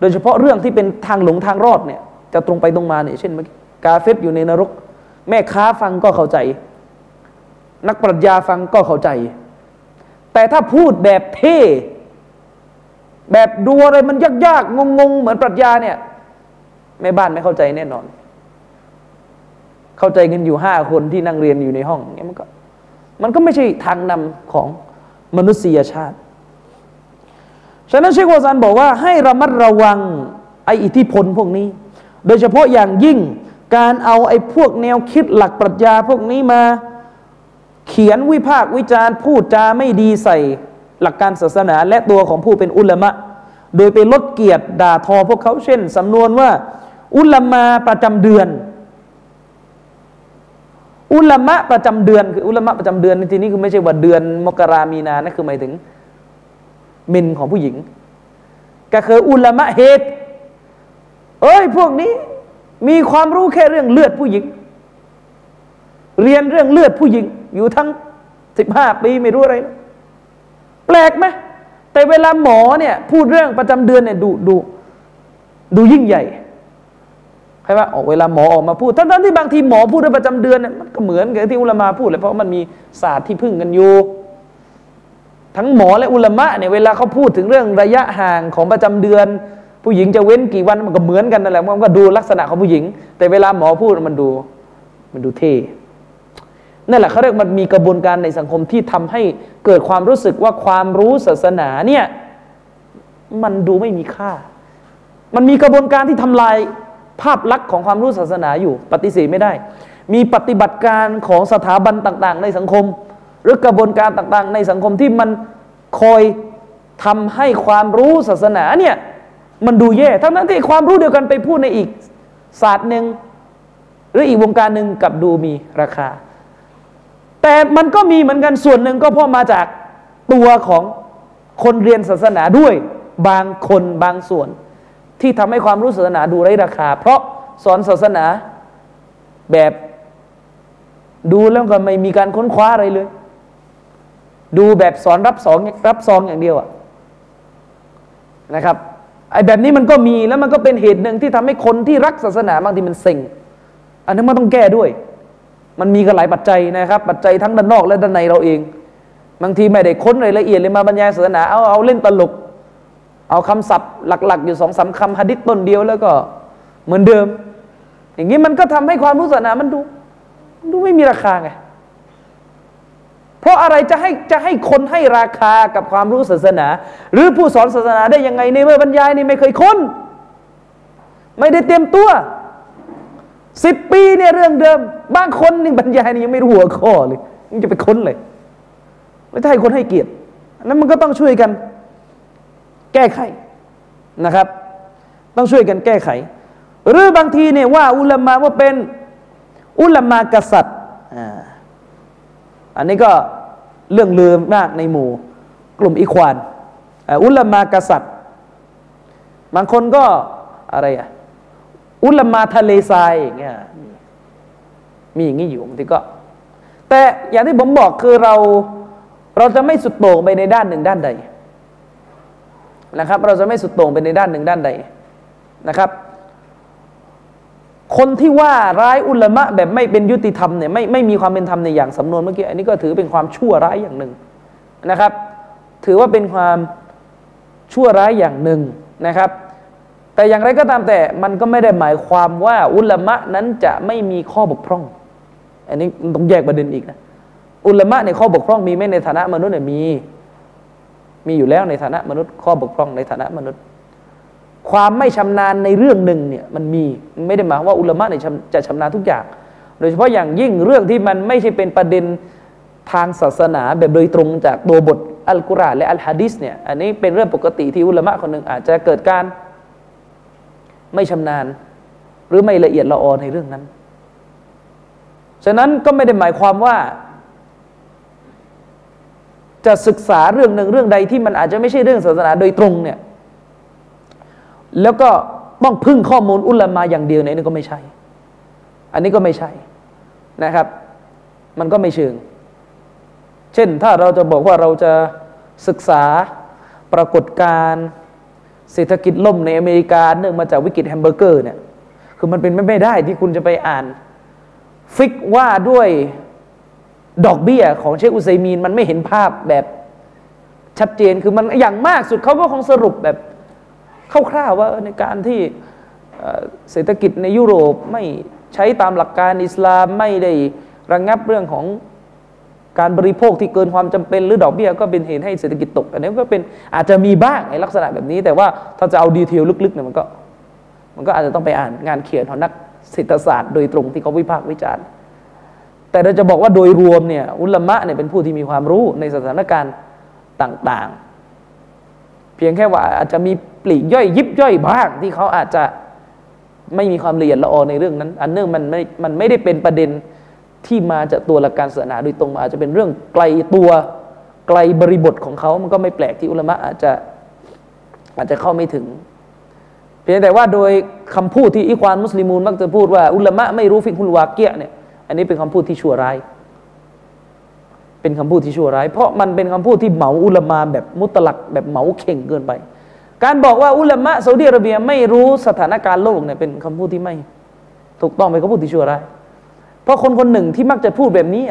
โดยเฉพาะเรื่องที่เป็นทางหลงทางรอดเนี่ยจะตรงไปตรงมาเนี่ยเช่นเมื่อกาเฟตอยู่ในนรก แม่ค้าฟังก็เข้าใจ นักปรัชญาฟังก็เข้าใจ แต่ถ้าพูดแบบเท่แบบดูอะไรมันยากๆงงๆ เหมือนปรัชญาเนี่ย แม่บ้านไม่เข้าใจแน่นอน เข้าใจกันอยู่ห้าคนที่นั่งเรียนอยู่ในห้องเนี่ยมันก็ มันก็ไม่ใช่ทางนำของมนุษยชาติ ฉะนั้นเชควาซันบอกว่าให้ระมัดระวังไออิทธิพลพวกนี้ โดยเฉพาะอย่างยิ่งการเอาไอ้พวกแนวคิดหลักปรัชญาพวกนี้มา เขียนวิพากษ์วิจารณ์พูดจาไม่ดีใส่หลักการศาสนาและตัวของผู้เป็นอุลามะ โดยไปลดเกียรติด่าทอพวกเขาเช่นสำนวนว่า อุลามาประจำเดือน อุลามะประจำเดือนคืออุลามะประจำเดือนในที่นี้คือไม่ใช่ว่าเดือน มกรามีนานะคือหมายถึงเมนของผู้หญิง ก็คืออุลามะเหตุเอ้ยพวกนี้มีความรู้แค่เรื่องเลือดผู้หญิง เรียนเรื่องเลือดผู้หญิง อยู่ทั้งสิบห้าปีไม่รู้อะไร แปลกไหมแต่เวลาหมอเนี่ยพูดเรื่องประจำเดือนเนี่ยดูดูดูยิ่งใหญ่ ช่ไหมออกเวลาหมอออกมาพูดทั้งๆที่บางทีหมอพูดเรื่องประจำเดือนนี่มันก็เหมือนกับที่อุลามาพูดเลยเพราะมันมีศาสตร์ที่พึ่งกันอยู่ ทั้งหมอและอุลามะเนี่ยเวลาเขาพูดถึงเรื่องระยะห่างของประจำเดือน ผู้หญิงจะเว้นกี่วันมันก็เหมือนกันนั่นแหละมันก็ดูลักษณะของผู้หญิง แต่เวลาหมอพูดมันดูมันดูเท่นั่นแหละเขาเรียกมันมีกระบวนการในสังคมที่ทำให้เกิดความรู้สึกว่าความรู้ศาสนาเนี่ยมันดูไม่มีค่า มันมีกระบวนการที่ทำลาย ภาพลักษณ์ของความรู้ศาสนาอยู่ปฏิเสธไม่ได้ มีปฏิบัติการของสถาบันต่าง ๆ ในสังคม หรือกระบวนการต่าง ๆ ในสังคมที่มันคอยทำให้ความรู้ศาสนาเนี่ยมันดูแย่ทั้งนั้นที่ความรู้เดียวกันไปพูดในอีกศาสตร์หนึ่งหรืออีกวงการหนึ่งกับดูมีราคา แต่มันก็มีเหมือนกันส่วนหนึ่งก็เพราะมาจากตัวของคนเรียนศาสนาด้วยบางคนบางส่วน ที่ทำให้ความรู้ศาสนาดูไร้ราคา เพราะสอนศาสนาแบบดูแล้วก็ไม่มีการค้นคว้าอะไรเลย ดูแบบสอนรับสองรับซองอย่างเดียวอะนะครับไอ้แบบนี้มันก็มีแล้วมันก็เป็นเหตุหนึ่งที่ทำให้คนที่รักศาสนาบางทีมันเซ็งอันนี้มันต้องแก้ด้วย มันมีกันหลายปัจจัยนะครับ ปัจจัยทั้งด้านนอกและด้านในเราเอง บางทีไม่ได้ค้นรายละเอียดเลยมาบรรยายศาสนาเอาเอาเล่นตลก เอาคำศัพท์หลัก ๆ อยู่สองสาคำฮะดิษต้นเดียวแล้วก็เหมือนเดิม อย่างนี้มันก็ทำให้ความรู้ศาสนามันดูดูไม่มีราคาไงเพราะอะไรจะให้จะให้คนให้ราคากับความรู้ศาสนา หรือผู้สอนศาสนาได้ยังไงในเมื่อบรรยายนี่ไม่เคยค้น ไม่ได้เตรียมตัวสิบปีเนี่ยเรื่องเดิม บางคนนี่บรรยายนี่ยังไม่รู้หัวข้อเลยมันจะไปค้นเลย ไม่ใช่คนให้เกียรตินั้นมันก็ต้องช่วยกัน แก้ไขนะครับ ต้องช่วยกันแก้ไข หรือบางทีเนี่ยว่าอุลามาว่าเป็นอุลามากษัตริย์อันนี้ก็เรื่องลืมมากในหมู่ กลุ่มอิควานอุลามากษัตริย์ บางคนก็อะไรอะอุลามาทะเลทรายอย่างเงี้ยมีอย่างนี้อยู่บางทีก็ แต่อย่างที่ผมบอกคือเราเราจะไม่สุดโต่งไปในด้านหนึ่งด้านใด นะครับ เราจะไม่สุดโต่งไปในด้านหนึ่งด้านใดนะครับ คนที่ว่าร้ายอุลามะแบบไม่เป็นยุติธรรมเนี่ยไม่ไม่มีความเป็นธรรมในอย่างสำนวนเมื่อกี้อันนี้ก็ถือเป็นความชั่วร้ายอย่างหนึ่งนะครับ ถือว่าเป็นความชั่วร้ายอย่างหนึ่งนะครับ แต่อย่างไรก็ตามแต่มันก็ไม่ได้หมายความว่าอุลามะนั้นจะไม่มีข้อบกพร่อง อันนี้ต้องแยกประเด็นอีกนะอุลามะในข้อบกพร่องมีไหมในฐานะมนุษย์เนี่ยมี มีอยู่แล้วในฐานะมนุษย์ ข้อบกพร่องในฐานะมนุษย์ ความไม่ชำนาญในเรื่องหนึ่งเนี่ยมันมีไม่ได้หมายว่าอุลามะเนี่ยจะชำนาญทุกอย่าง โดยเฉพาะอย่างยิ่งเรื่องที่มันไม่ใช่เป็นประเด็นทางศาสนาแบบโดยตรงจากตัวบทอัลกุรอานและอัลฮะดิษเนี่ยอันนี้เป็นเรื่องปกติที่อุลามะคนหนึ่งอาจจะเกิดการไม่ชำนาญ หรือไม่ละเอียดละออในเรื่องนั้น ฉะนั้นก็ไม่ได้หมายความว่า จะศึกษาเรื่องหนึ่งเรื่องใดที่มันอาจจะไม่ใช่เรื่องศาสนาโดยตรงเนี่ยแล้วก็ต้องพึ่งข้อมูลอุลามาอย่างเดียวเนี่ยนี่ก็ไม่ใช่ อันนี้ก็ไม่ใช่นะครับ มันก็ไม่เชิง เช่นถ้าเราจะบอกว่าเราจะศึกษาปรากฏการณ์เศรษฐกิจล่มในอเมริกาเนื่องมาจากวิกฤตแฮมเบอร์เกอร์เนี่ยคือมันเป็นไม่ได้ที่คุณจะไปอ่าน ฟิกว่าด้วย ดอกเบี้ยของเชคอุซัยมีนมันไม่เห็นภาพแบบชัดเจนคือมันอย่างมากสุดเขาก็คงสรุปแบบคร่าวๆว่าในการที่เศรษฐกิจในยุโรปไม่ใช้ตามหลักการอิสลามไม่ได้ระงงับเรื่องของการบริโภคที่เกินความจำเป็นหรือดอกเบี้ยก็เป็นเหตุให้เศรษฐกิจตก อันนี้ก็เป็นอาจจะมีบ้างในลักษณะแบบนี้ แต่ว่าถ้าจะเอาดีเทลลึกๆเนี่ยมันก็มันก็อาจจะต้องไปอ่านงานเขียนของนักเศรษฐศาสตร์โดยตรงที่เขาวิพากษ์วิจารณ์ แต่เราจะบอกว่าโดยรวมเนี่ยอุลามะเนี่ยเป็นผู้ที่มีความรู้ในสถานการณ์ต่างๆ เพียงแค่ว่าอาจจะมีปลีกย่อยยิบย่อยบ้างที่เขาอาจจะไม่มีความละเอียดละออในเรื่องนั้น อันเนื่องมันไม่มันไม่ได้เป็นประเด็นที่มาจากตัวหลักการศาสนาโดยตรงอาจจะเป็นเรื่องไกลตัวไกลบริบทของเขา มันก็ไม่แปลกที่อุลามะอาจจะอาจจะเข้าไม่ถึง เพียงแต่ว่าโดยคำพูดที่อิควานมุสลิมูนมักจะพูดว่าอุลามะไม่รู้ฟิกุลวาเกียเนี่ย อันนี้เป็นคำพูดที่ชั่วร้าย เป็นคำพูดที่ชั่วร้าย เพราะมันเป็นคำพูดที่เหมาอุลามะแบบมุตลักแบบเหมาเข่งเกินไป การบอกว่าอุลมะซาอุดิอาระเบียไม่รู้สถานการณ์โลกเนี่ยเป็นคำพูดที่ไม่ ถูกต้องเป็นคำพูดที่ชั่วร้าย เพราะคนคนหนึ่งที่มักจะพูดแบบนี้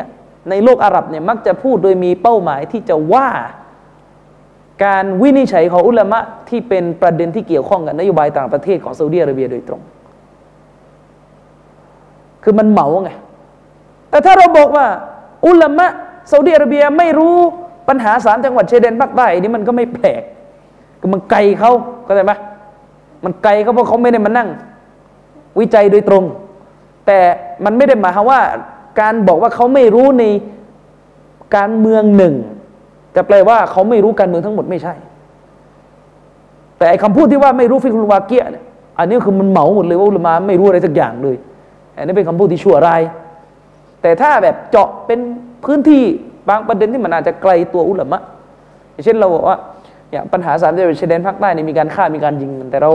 ในโลกอาหรับเนี่ยมักจะพูดโดยมีเป้าหมายที่จะว่าการวินิจฉัยของอุลามะที่เป็นประเด็นที่เกี่ยวข้องกับนโยบายต่างประเทศของซาอุดิอาระเบียโดยตรง คือมันเหมาไง แต่ถ้าเราบอกว่า อุลามะซาอุดิอาระเบียไม่รู้ปัญหาสามจังหวัดชายแดนภาคใต้นี่มันก็ไม่แปลกคือมันไกลเขาเข้าใจไหมมันไกลเขาเพราะเขาไม่ได้มานั่ง วิจัยโดยตรง แต่มันไม่ได้หมายความว่า การบอกว่าเขาไม่รู้ในการเมืองหนึ่งจะแปลว่าเขาไม่รู้การเมืองทั้งหมดไม่ใช่ แต่ไอ้คำพูดที่ว่าไม่รู้ฟิกุลวาเกียเนี่ยอันนี้คือมันเหมาหมดเลยว่าอุลมาไม่รู้อะไรสักอย่างเลยอันนี้เป็นคำพูดที่ชั่วร้าย แต่ถ้าแบบเจาะเป็นพื้นที่บางประเด็นที่มันอาจจะไกลตัวอุลามะอย่างเช่นเราบอกว่าอย่างปัญหาสามจังหวัดชายแดนภาคใต้นี่มีการฆ่ามีการยิงแต่เรา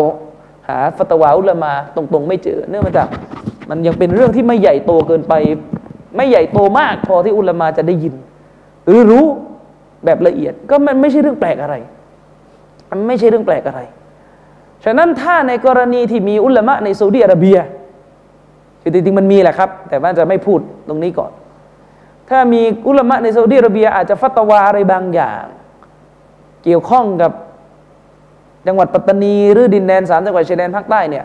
หาฟัตวาอุลามาตรงๆ ไม่เจอ เนื่องมาจากมันยังเป็นเรื่องที่ไม่ใหญ่โตเกินไป ไม่ใหญ่โตมากพอที่อุลามาจะได้ยิน หรือรู้แบบละเอียดก็มันไม่ใช่เรื่องแปลกอะไร มันไม่ใช่เรื่องแปลกอะไร ฉะนั้นถ้าในกรณีที่มีอุลามะในซาอุดิอาระเบีย คือจริงๆมันมีแหละครับ แต่ว่าจะไม่พูดตรงนี้ก่อน ถ้ามีอุลามะในซาอุดิอาระเบีย อาจจะฟัตวาอะไรบางอย่าง เกี่ยวข้องกับจังหวัดปัตตานี หรือดินแดนสามจังหวัดชายแดนภาคใต้เนี่ย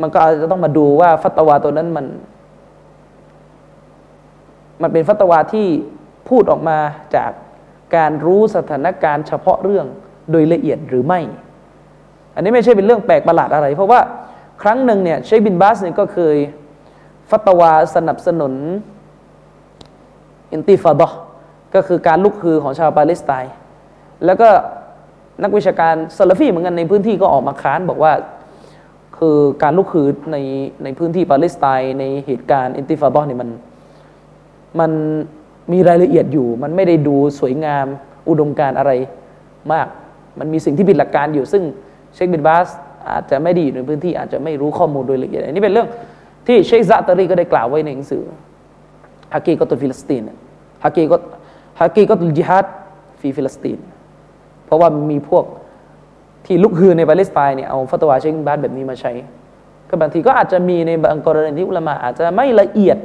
มันก็อาจจะต้องมาดูว่าฟัตวาตัวนั้นมัน มันเป็นฟัตวาที่พูดออกมาจากการรู้สถานการณ์เฉพาะเรื่องโดยละเอียดหรือไม่ อันนี้ไม่ใช่เป็นเรื่องแปลกประหลาดอะไร เพราะว่า ครั้งหนึ่งเนี่ยเชคบินบาสเนี่ยก็เคยฟัตวาสนับสนุนอินติฟาดะก็คือการลุกฮือของชาวปาเลสไตน์แล้วก็นักวิชาการซาลฟีเหมือนกันในพื้นที่ก็ออกมาค้านบอกว่าคือการลุกฮือในในพื้นที่ปาเลสไตน์ในเหตุการณ์อินติฟาดะนี่ยมันมันมีรายละเอียดอยู่ มันไม่ได้ดูสวยงามอุดมการอะไรมาก มันมีสิ่งที่ผิดหลักการอยู่ซึ่งเชคบินบาส อาจจะไม่ดีอยู่ในพื้นที่อาจจะไม่รู้ข้อมูลโดยละเอียดอันนี้เป็นเรื่องที่เชคซาตารีก็ได้กล่าวไว้ในหนังสือฮากีก็ตุฟิลสตีนحقيقة حقيقة الجهاد في فلسطينเพราะว่ามีพวกที่ลุกฮือในปาเลสไตน์เนี่ยเอาฟัตวาเชคบินบาสแบบนี้มาใช้ ก็บางทีก็อาจจะมีในบางกรณีที่อุลามะอาจจะไม่ละเอียด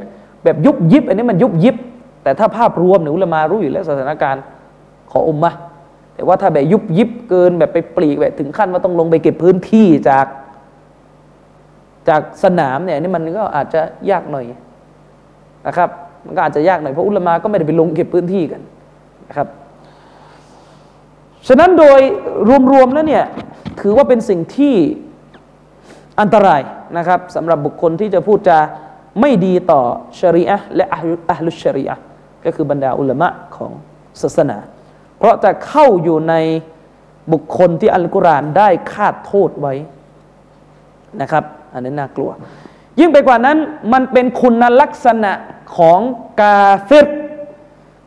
แบบยุบยิบ อันนี้มันยุบยิบ แต่ถ้าภาพรวมเนี่ยอุลามารู้อยู่แล้วสถานการณ์ของอุมมะ แต่ว่าถ้าแบบยุบยิบเกินแบบไปปลีกแบบถึงขั้นว่าต้องลงไปเก็บพื้นที่จาก จากสนามเนี่ยนี่มันก็อาจจะยากหน่อยนะครับ มันก็อาจจะยากหน่อยเพราะอุลามาก็ไม่ได้ไปลงเก็บพื้นที่กันนะครับฉะนั้นโดยรวมๆแล้วเนี่ยถือว่าเป็นสิ่งที่อันตรายนะครับสำหรับบุคคลที่จะพูดจาไม่ดีต่อชริอะและอัลลุชริอะก็คือบรรดาอุลามะของศาสนา เพราะจะเข้าอยู่ในบุคคลที่อัลกุรอานได้คาดโทษไว้นะครับ อันนี้น่ากลัว ยิ่งไปกว่านั้นมันเป็นคุณลักษณะของกาเฟร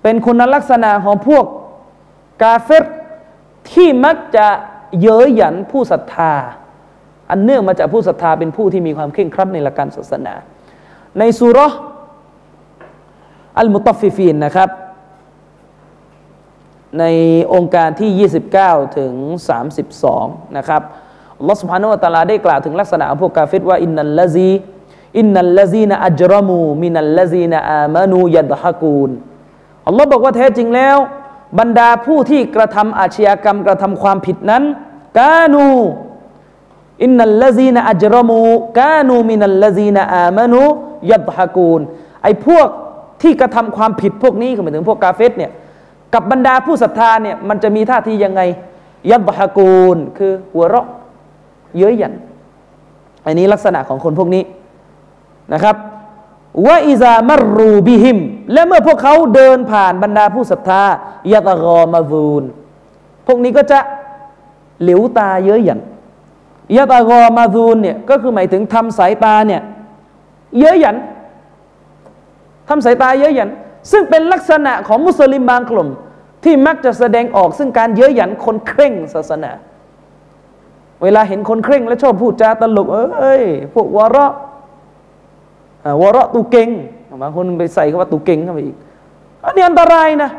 เป็นคุณลักษณะของพวกกาเฟรที่มักจะเย้ยหยันผู้ศรัทธา อันเนื่องมาจากผู้ศรัทธาเป็นผู้ที่มีความเคร่งครัดในหลักการศาสนา ในสุรอัลมุตฟิฟีนนะครับ ในองค์การที่ 29 ถึง 32 นะครับอัลลอฮฺสุบฮานุวะตาลาได้กล่าวถึงลักษณะของพวกกาเฟตว่าอินนัลลซีอินนัลลซีนอัจรมูมินัลลซีนอามานูยัดฮะกูนอัลลอฮ์บอกว่าแท้จริงแล้ว บรรดาผู้ที่กระทำอาชญากรรมกระทำความผิดนั้น كانوا إن الذين أجرموا كانوا من الذين آمنوا يضحكونไอ้พวกที่กระทำความผิดพวกนี้คือหมายถึงพวกกาเฟรเนี่ย กับบรรดาผู้ศรัทธาเนี่ยมันจะมีท่าทียังไง ยัดฮะกูนคือหัวเราะเย้ยหยัน อันนี้ลักษณะของคนพวกนี้นะครับว่าอิซามรูบิหิม และเมื่อพวกเขาเดินผ่านบรรดาผู้ศรัทธายะตะกอมาซูนพวกนี้ก็จะเหลียวตาเย้ยหยันยะตะกอมาซูนเนี่ยก็คือหมายถึงทำสายตาเนี่ยเย้ยหยันทำสายตาเย้ยหยัน ซึ่งเป็นลักษณะของมุสลิมบางกลุ่ม ที่มักจะแสดงออกซึ่งการเย้ยหยันคนเคร่งศาสนา เวลาเห็นคนเคร่ง แล้วชอบพูดจาตลก เอ้ยพวกวาระวาระตูเก่งบางคนไปใส่คำว่าตูเก่งเข้าไปอีกอันนี้อันตรายนะ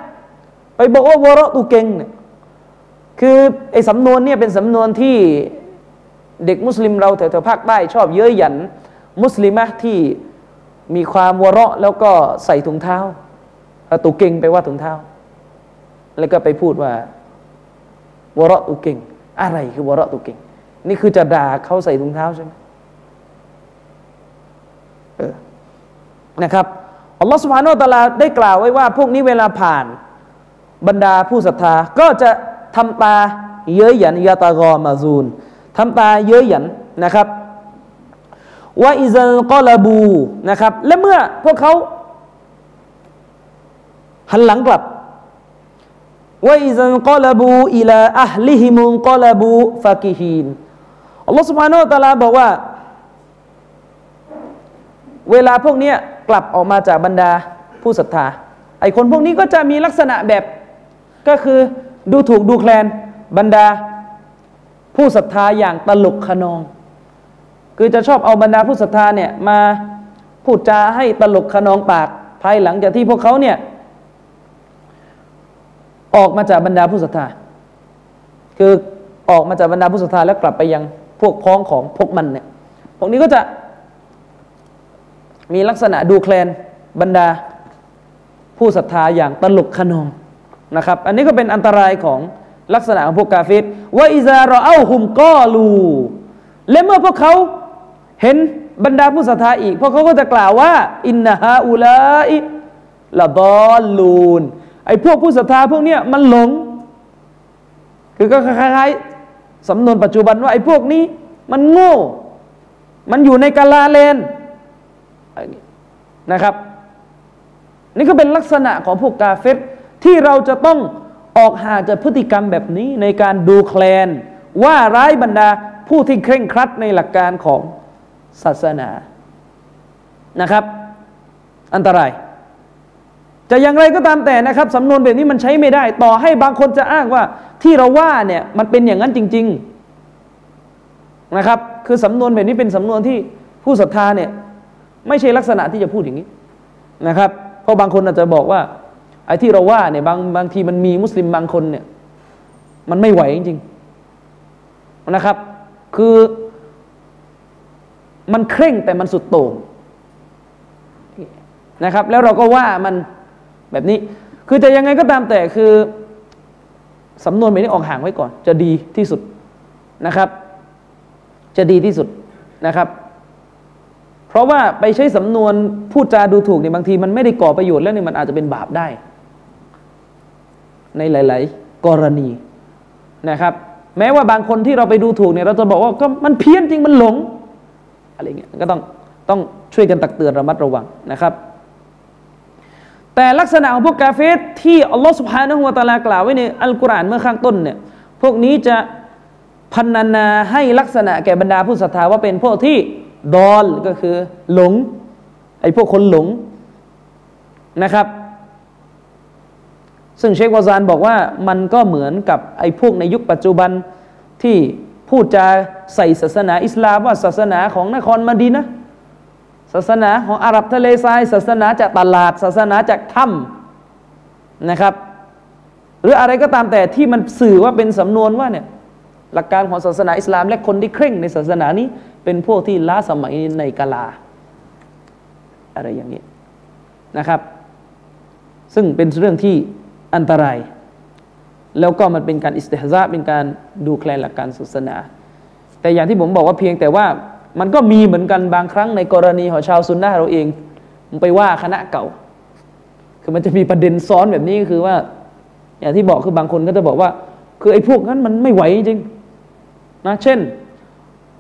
ไปบอกว่าวาระตูเก่งเนี่ยคือไอ้สำนวนเนี่ยเป็นสำนวนที่เด็กมุสลิมเราแถวๆภาคใต้ชอบเย้ยหยัน มุสลิมะที่มีความวเระแล้วก็ใส่ถุงเท้า ตูเก่งไปว่าถุงเท้า แล้วก็ไปพูดว่าวระตูเก่ง อะไรคือวระตูเก่ง นี่คือจะด่าเขาใส่ถุงเท้าใช่ไหมเออนะครับอัลลอฮฺสุบฮานาอัลตะลาได้กล่าวไว้ว่า พวกนี้เวลาผ่าน บรรดาผู้ศรัทธา ก็จะทำตาเย้ยหยันยาตากอมาซูนทำตาเย้ยหยันนะครับว่าอิซัลกอลาบูนะครับ และเมื่อพวกเขา หันหลังกลับว่าอิซัลกอลบูอิลาอัลลิฮิมุนกอลบูฟากิฮีนอัลลอฮฺสุบฮานาอัลตะลาบอกว่า เวลาพวกนี้กลับออกมาจากบรรดาผู้ศรัทธาไอคนพวกนี้ก็จะมีลักษณะแบบก็คือดูถูกดูแคลนบรรดา ผู้ศรัทธาอย่างตลกขนอง คือจะชอบเอาบรรดาผู้ศรัทธาเนี่ยมาพูดจาให้ตลกขนองปาก ภายหลังจากที่พวกเขาเนี่ย ออกมาจากบรรดาผู้ศรัทธาคือออกมาจากบรรดาผู้ศรัทธาแล้วกลับไปยังพวกพ้องของพวกมันเนี่ยพวกนี้ก็จะมีลักษณะดูแคลนบรรดาผู้ศรัทธาอย่างตลกขนองนะครับ อันนี้ก็เป็นอันตรายของลักษณะของพวกกาเฟตว่าอิซาเราเอาหุมก็ลู และเมื่อพวกเขาเห็นบรรดาผู้ศรัทธาอีก พวกเขาก็จะกล่าวว่า อินนาฮาอุลาอิละบอลลูน ไอ้พวกผู้ศรัทธาพวกเนี้ยมันหลง คือก็คล้ายๆสำนวนปัจจุบันว่าไอ้พวกนี้มันโง่ มันอยู่ในกาลาเลนนะครับ นี่ก็เป็นลักษณะของพวกกาเฟตที่เราจะต้องออกห่างจากพฤติกรรมแบบนี้ในการดูแคลน ว่าร้ายบรรดาผู้ที่เคร่งครัดในหลักการของศาสนานะครับ อันตราย จะอย่างไรก็ตามแต่นะครับสำนวนแบบนี้มันใช้ไม่ได้ ต่อให้บางคนจะอ้างว่าที่เราว่าเนี่ยมันเป็นอย่างนั้นจริง ๆนะครับ คือสำนวนแบบนี้เป็นสำนวนที่ผู้ศรัทธาเนี่ยไม่ใช่ลักษณะที่จะพูดอย่างนี้นะครับ เพราะบางคนอาจจะบอกว่าไอ้ที่เราว่าเนี่ยบางบางทีมันมีมุสลิมบางคนเนี่ยมันไม่ไหวจริงๆนะครับ คือมันเคร่งแต่มันสุดโต่งนะครับ แล้วเราก็ว่ามัน แบบนี้คือจะยังไงก็ตามแต่คือสำนวนแบบนี้ออกห่างไว้ก่อน จะดีที่สุดนะครับ จะดีที่สุดนะครับ เพราะว่าไปใช้สำนวนพูดจาดูถูกเนี่ยบางทีมันไม่ได้ก่อประโยชน์แล้วเนี่ยมันอาจจะเป็นบาปได้ ในหลาย ๆ กรณีนะครับ แม้ว่าบางคนที่เราไปดูถูกเนี่ยเราจะบอกว่าก็มันเพี้ยนจริงมันหลงอะไรเงี้ยก็ต้องต้องช่วยกันตักเตือนระมัดระวังนะครับ แต่ลักษณะของพวกกาเฟสที่อัลลอฮฺสุบฮานะฮุวาตาลากล่าวไว้ในอัลกุรอานเมื่อข้างต้นเนี่ยพวกนี้จะพันนาให้ลักษณะแก่บรรดาผู้ศรัทธาว่าเป็นพวกที่ดอลก็คือหลงไอ้พวกคนหลงนะครับ ซึ่งเชควาซานบอกว่ามันก็เหมือนกับไอ้พวกในยุคปัจจุบันที่พูดจาใส่ศาสนาอิสลามว่าศาสนาของนครมาดีนะ ศาสนาของอาหรับทะเลทราย ศาสนาจากตลาด ศาสนาจากถ้ำนะครับ หรืออะไรก็ตามแต่ที่มันสื่อว่าเป็นสำนวนว่าเนี่ยหลักการของศาสนาอิสลามและคนที่เคร่งในศาสนานี้ เป็นพวกที่ล้าสมัยในกาลา อะไรอย่างนี้นะครับ ซึ่งเป็นเรื่องที่อันตราย แล้วก็มันเป็นการอิสติฮซาเป็นการดูแคลนหลักการศาสนา แต่อย่างที่ผมบอกว่าเพียงแต่ว่า มันก็มีเหมือนกันบางครั้งในกรณีของชาวซุนนะเราเองมันไปว่าคณะเก่า คือมันจะมีประเด็นซ้อนแบบนี้คือว่า อย่างที่บอกคือบางคนก็จะบอกว่า คือไอ้พวกนั้นมันไม่ไหวจริงนะเช่น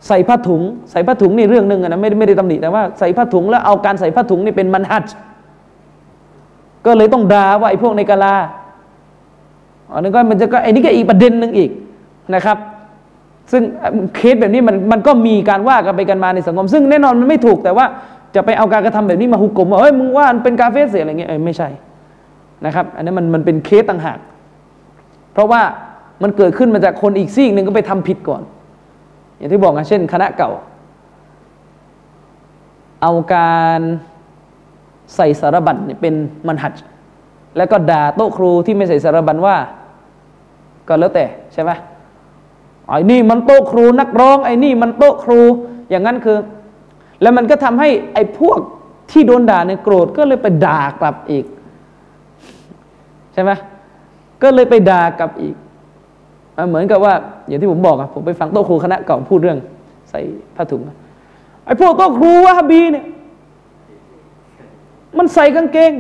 ใส่ผ้าถุง ใส่ผ้าถุงนี่เรื่องหนึ่งนะไม่ไม่ได้ตำหนิแต่ว่าใส่ผ้าถุงแล้วเอาการใส่ผ้าถุงนี่เป็นมันฮัดก็เลยต้องด่าว่าไอ้พวกในกาลาอันนี้ก็มันจะก็ไอ้นี่ก็อีกประเด็นหนึ่งอีกนะครับ ซึ่งเคสแบบนี้มันมันก็มีการว่ากันไปกันมาในสังคม ซึ่งแน่นอนมันไม่ถูกแต่ว่าจะไปเอาการกระทำแบบนี้มาหุกกลมว่าเฮ้ยมึงว่ามันเป็นกาเฟสเสียอะไรเงี้ยไม่ใช่นะครับ อันนี้มันมันเป็นเคสต่างหาก เพราะว่ามันเกิดขึ้นมาจากคนอีกซีกหนึ่งก็ไปทำผิดก่อน อย่างที่บอกนะเช่น คณะเก่า เอาการใส่สารบัญเนี่ยเป็นมันหัดแล้วก็ด่าโต๊ะครูที่ไม่ใส่สารบัญว่า ก็แล้วแต่ใช่ไหม ไอ้นี่มันโต๊ะครูนักร้อง ไอ้นี่มันโต๊ะครู อย่างนั้นคือ แล้วมันก็ทำให้ไอ้พวกที่โดนด่าเนี่ยโกรธก็เลยไปด่ากลับอีก ใช่ไหมก็เลยไปด่ากลับอีกเหมือนกับว่า อย่างที่ผมบอกอะผมไปฟังโต๊ะครูคณะเก่าพูดเรื่อง ใส่ผ้าถุงไอ้พวกโต๊ะครูวะฮบีเนี่ยมันใส่กางเกง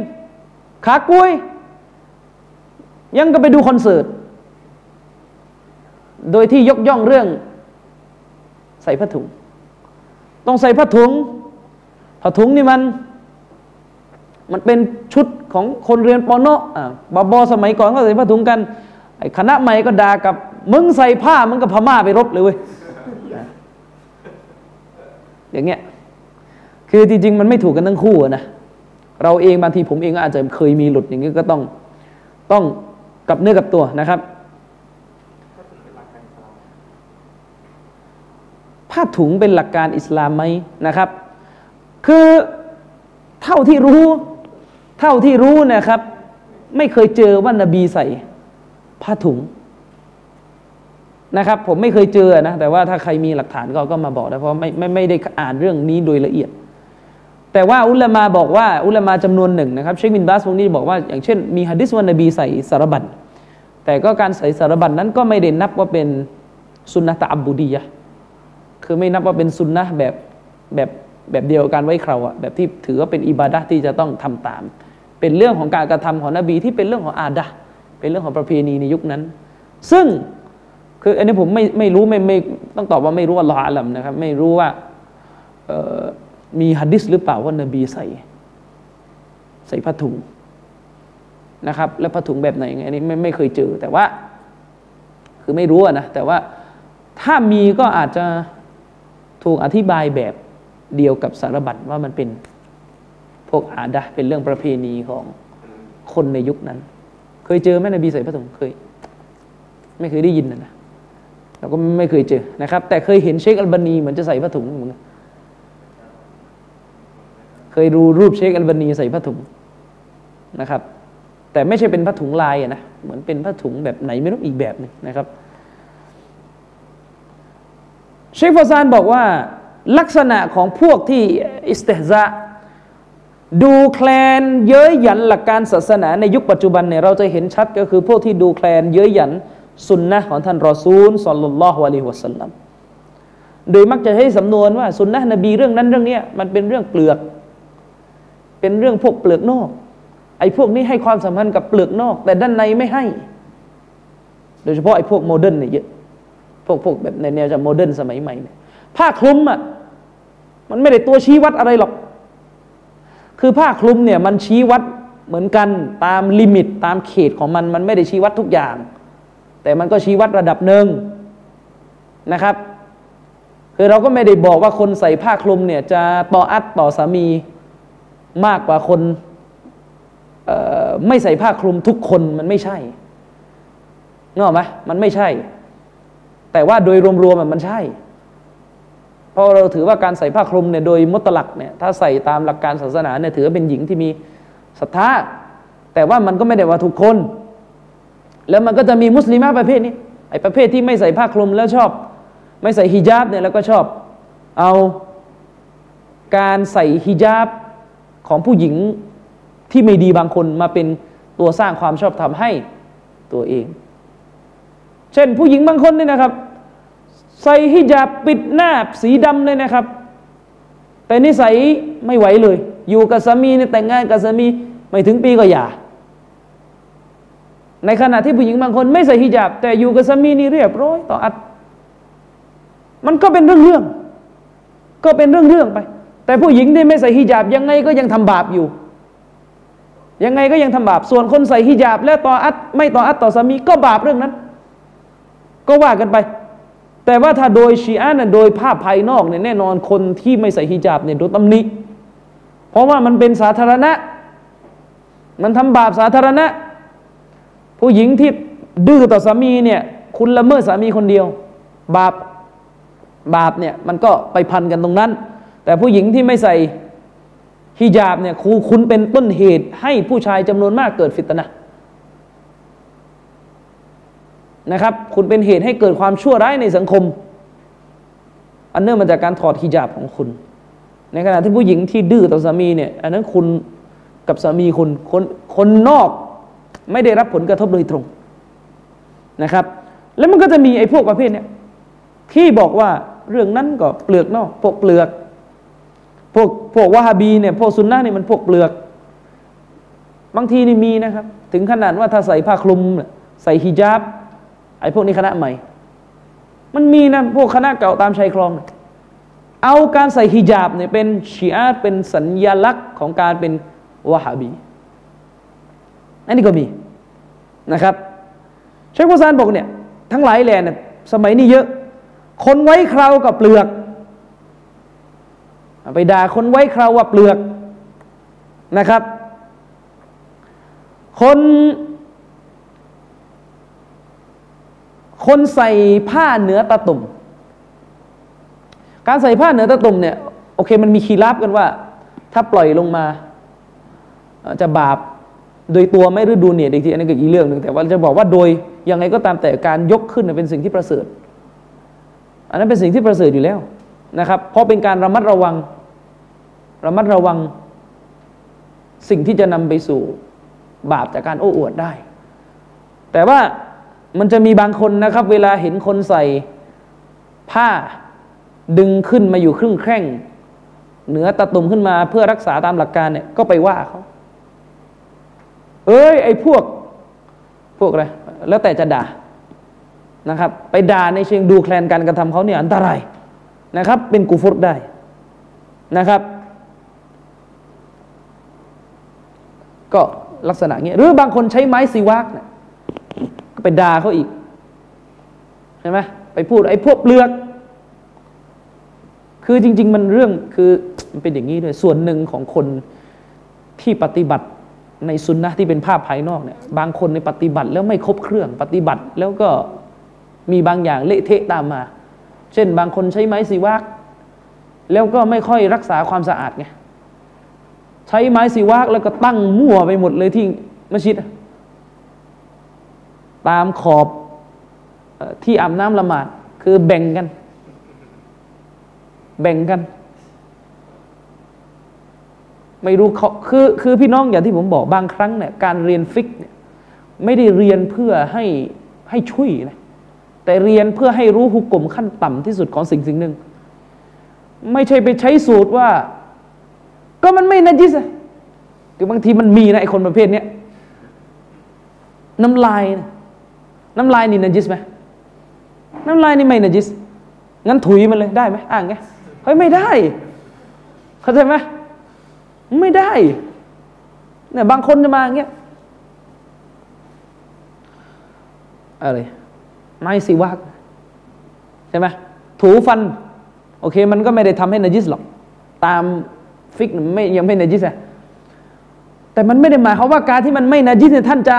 ขากล้วย ยังก็ไปดูคอนเสิร์ต โดยที่ยกย่องเรื่อง ใส่ผ้าถุง ต้องใส่ผ้าถุงผ้าถุงนี่มัน มันเป็นชุดของคนเรียนปอนอ่าบอบอสมัยก่อนก็ใส่ผ้าถุงกันไอ้คณะใหม่ก็ด่ากับ มึงใส่ผ้ามึงกับพม่าไปรบเลยเว้ยอย่างเงี้ยคือจริงๆมันไม่ถูกกันทั้งคู่นะเราเองบางทีผมเองก็อาจจะเคยมีหลุดอย่างนี้ก็ต้องต้องกับเนื้อกับตัวนะครับ ผ้าถุงเป็นหลักการอิสลามไหมนะครับ คือเท่าที่รู้ เท่าที่รู้นะครับ ไม่เคยเจอว่านบีใส่ผ้าถุงนะครับ ผมไม่เคยเจอนะแต่ว่าถ้าใครมีหลักฐานก็ก็มาบอกนะเพราะไม่ไม่ไม่ได้อ่านเรื่องนี้โดยละเอียด แต่ว่าอุลามาบอกว่าอุลามาจำนวนหนึ่งนะครับ เชคบินบาสพวกนี้บอกว่าอย่างเช่นมีฮะดิษวันนบีใส่สารบัญแต่ก็การใส่สารบัญนั้นก็ไม่ได้นับว่าเป็นสุนนะตะอับบุดียะ คือไม่นับว่าเป็นสุนนะแบบแบบแบบเดียวกันไว้คราอะแบบที่ถือว่าเป็นอิบาดะที่จะต้องทำตาม เป็นเรื่องของการกระทำของนบีที่เป็นเรื่องของอาดะเป็นเรื่องของประเพณีในยุคนั้น ซึ่งคืออันนี้ผมไม่ไม่รู้ไม่ไม่ต้องตอบว่าไม่รู้ว่าลออาลัมนะครับ ไม่รู้ว่ามีฮัดดิสหรือเปล่าว่านบีใส่ ใส่ผ้าถุงนะครับ แล้วผ้าถุงแบบไหนอันนี้ไม่ไม่เคยเจอ แต่ว่า คือไม่รู้นะแต่ว่าถ้ามีก็อาจจะ ถูกอธิบายแบบเดียวกับสารบัญว่ามันเป็นพวกอาดะเป็นเรื่องประเพณีของคนในยุคนั้น เคยเจอไหมนบีใส่ผ้าถุงเคย ไม่เคยได้ยินนะนะเราก็ไม่เคยเจอนะครับ แต่เคยเห็นเชคอัลบานีเหมือนจะใส่ผ้าถุงเหมือนเคยดูรูปเชคอัลบานีใส่ผ้าถุงนะครับ แต่ไม่ใช่เป็นผ้าถุงลายนะเหมือนเป็นผ้าถุงแบบไหนไม่รู้อีกแบบนึงนะครับ เชคฟอซานบอกว่าลักษณะของพวกที่อิสติฮซาดูแคลนเย้ยหยันหลักการศาสนาในยุคปัจจุบันเนี่ยเราจะเห็นชัดก็คือพวกที่ดูแคลนเย้ยหยันสุนนะของท่านรอซูลสอลลัลลอฮุอะลัยฮิวะสัลลัมโดยมักจะให้สำนวนว่าสุนนะนบีเรื่องนั้นเรื่องนี้มันเป็นเรื่องเปลือก เป็นเรื่องพวกเปลือกนอก ไอ้พวกนี้ให้ความสำคัญกับเปลือกนอก แต่ด้านในไม่ให้ โดยเฉพาะไอ้พวก modern เนี่ยเยอะ พวกพวกแบบในแนวจะ modern สมัยใหม่เนี่ยผ้าคลุมอะมันไม่ได้ตัวชี้วัดอะไรหรอก คือผ้าคลุมเนี่ยมันชี้วัดเหมือนกันตาม limit ตามเขตของมันมันไม่ได้ชี้วัดทุกอย่าง แต่มันก็ชี้วัดระดับหนึ่งนะครับ คือเราก็ไม่ได้บอกว่าคนใส่ผ้าคลุมเนี่ยจะฏออัตต่อสามีมากกว่าคนไม่ใส่ผ้าคลุมทุกคนมันไม่ใช่เงาไหมมันไม่ใช่ แต่ว่าโดยรวมๆมันใช่ เพราะเราถือว่าการใส่ผ้าคลุมเนี่ยโดยมุตลักเนี่ยถ้าใส่ตามหลักการศาสนาเนี่ยถือเป็นหญิงที่มีศรัทธาแต่ว่ามันก็ไม่ได้ว่าทุกคน แล้วมันก็จะมีมุสลิมประเภทนี้ไอ้ประเภทที่ไม่ใส่ผ้าคลุมแล้วชอบ ไม่ใส่ฮิญาบเนี่ยแล้วก็ชอบ เอาการใส่ฮิญาบของผู้หญิงที่ไม่ดีบางคนมาเป็นตัวสร้างความชอบธรรมให้ตัวเอง เช่นผู้หญิงบางคนนี่นะครับ ใส่ฮิญาบปิดหน้าสีดำเลยนะครับ แต่นิสัยไม่ไหวเลย อยู่กับสามีเนี่ยแต่งงานกับสามีไม่ถึงปีก็หย่าในขณะที่ผู้หญิงบางคนไม่ใส่ฮิญาบ แต่อยู่กับสามีนี่เรียบร้อยต่ออัดมันก็เป็นเรื่องเรื่องก็เป็นเรื่องเรื่องไป แต่ผู้หญิงที่ไม่ใส่ฮิญาบยังไงก็ยังทำบาปอยู่ ยังไงก็ยังทำบาป ส่วนคนใส่ฮิญาบ และต่ออัดไม่ต่ออัดต่อสามีก็บาปเรื่องนั้น ก็ว่ากันไป แต่ว่าถ้าโดยชีอะนะโดยภาพภายนอกเนี่ยแน่นอนคนที่ไม่ใส่ฮิญาบเนี่ยโดนตำหนิเพราะว่ามันเป็นสาธารณะ มันทำบาปสาธารณะ ผู้หญิงที่ดื้อต่อสามีเนี่ยคุณละเมิดสามีคนเดียว บาปบาปเนี่ยมันก็ไปพันกันตรงนั้น แต่ผู้หญิงที่ไม่ใส่ฮิญาบเนี่ยครูคุณเป็นต้นเหตุให้ผู้ชายจำนวนมากเกิดฟิตนะ นะครับ คุณเป็นเหตุให้เกิดความชั่วร้ายในสังคม อันเนื่องมาจากการถอดฮิญาบของคุณ ในขณะที่ผู้หญิงที่ดื้อต่อสามีเนี่ยอันนั้นคุณกับสามีคุณคนคนนอกไม่ได้รับผลกระทบโดยตรงนะครับ แล้วมันก็จะมีไอ้พวกประเภทเนี่ยที่บอกว่าเรื่องนั้นก็เปลือกนอกพวกเปลือกพวกพวกวะฮาบีเนี่ยพวกซุนนะนี่ยมันพวกเปลือก บางทีนี่มีนะครับ ถึงขนาดว่าถ้าใส่ผ้าคลุม ใส่ฮิญาบ ไอ้พวกนี้คณะใหม่ มันมีนะพวกคณะเก่าตามชายคลอง เอาการใส่ฮิญาบเนี่ยเป็นชีอะเป็นสัญญลักษณ์ของการเป็นวะฮาบีอันนี้ก็มีนะครับเชคโกซานบอกเนี่ยทั้งหลายแหล่เนี่ยสมัยนี้เยอะ คนไว้คราวกับเปลือก ไปด่าคนไว้คราวว่าเปลือกนะครับ คน คนใส่ผ้าเหนือตะตุ่ม การใส่ผ้าเหนือตะตุ่มเนี่ยโอเคมันมีคีรับกันว่า ถ้าปล่อยลงมาจะบาปโดยตัวไม่ฤดูเนี่ยอีกทีอันนี้ก็อีกเรื่องหนึ่งแต่ว่าจะบอกว่าโดยยังไงก็ตามแต่การยกขึ้นเป็นสิ่งที่ประเสริฐ อันนั้นเป็นสิ่งที่ประเสริฐอยู่แล้วนะครับ เพราะเป็นการระมัดระวังระมัดระวังสิ่งที่จะนำไปสู่บาปจากการโอ้อวดได้ แต่ว่า มันจะมีบางคนนะครับ เวลาเห็นคนใส่ผ้าดึงขึ้นมาอยู่ครึ่งแข้งเหนือตะตุ่มขึ้นมาเพื่อรักษาตามหลักการเนี่ยก็ไปว่าเขาเอ้ยไอ้พวกพวกอะไรแล้วแต่จะด่านะครับ ไปด่าในเชิงดูแคลนการกระทำเขาเนี่ยอันตรายนะครับ เป็นกูฟุตได้นะครับ ก็ลักษณะเงี้ยหรือบางคนใช้ไม้สีวักเนี่ย ไปด่าเขาอีกใช่ไหมไปพูดไอ้พวกเปลือก คือจริง ๆ มันเรื่องคือมันเป็นอย่างนี้ด้วยส่วนหนึ่งของคนที่ปฏิบัติในซุนนะที่เป็นภาพภายนอกเนี่ยบางคนในปฏิบัติแล้วไม่ครบเครื่องปฏิบัติแล้วก็มีบางอย่างเละเทะตามมา เช่นบางคนใช้ไม้สีวักแล้วก็ไม่ค่อยรักษาความสะอาดไงใช้ไม้สีวากแล้วก็ตั้งมั่วไปหมดเลยที่มัสยิด ตามขอบที่อาบน้ำละหมาด คือแบ่งกัน แบ่งกัน ไม่รู้เขาคือคือพี่น้องอย่างที่ผมบอกบางครั้งเนี่ยการเรียนฟิกเนี่ยไม่ได้เรียนเพื่อให้ให้ช่วยนะแต่เรียนเพื่อให้รู้หุกกลมขั้นต่ำที่สุดของสิ่งสิ่งหนึ่ง ไม่ใช่ไปใช้สูตรว่า ก็มันไม่นัจิสคือบางทีมันมีนะไอคนประเภทเนี้ยน้ำลายน้ น้ำลายนี่นัจิสไหมน้ำลายนี่ไม่นัจิสงั้นถุยมันเลยได้ไหมอ่างไงเฮ้ยไม่ได้ เข้าใจไหมไม่ได้เนี่ยบางคนจะมาอย่างเงี้ยอะไรไม้สีวักใช่ไหมถูฟัน โอเค มันก็ไม่ได้ทำให้นจิสหรอก ตามฟิกไม่ยังไม่นจิสอะแต่มันไม่ได้หมายความว่าการที่มันไม่นจิสเนี่ยท่านจะ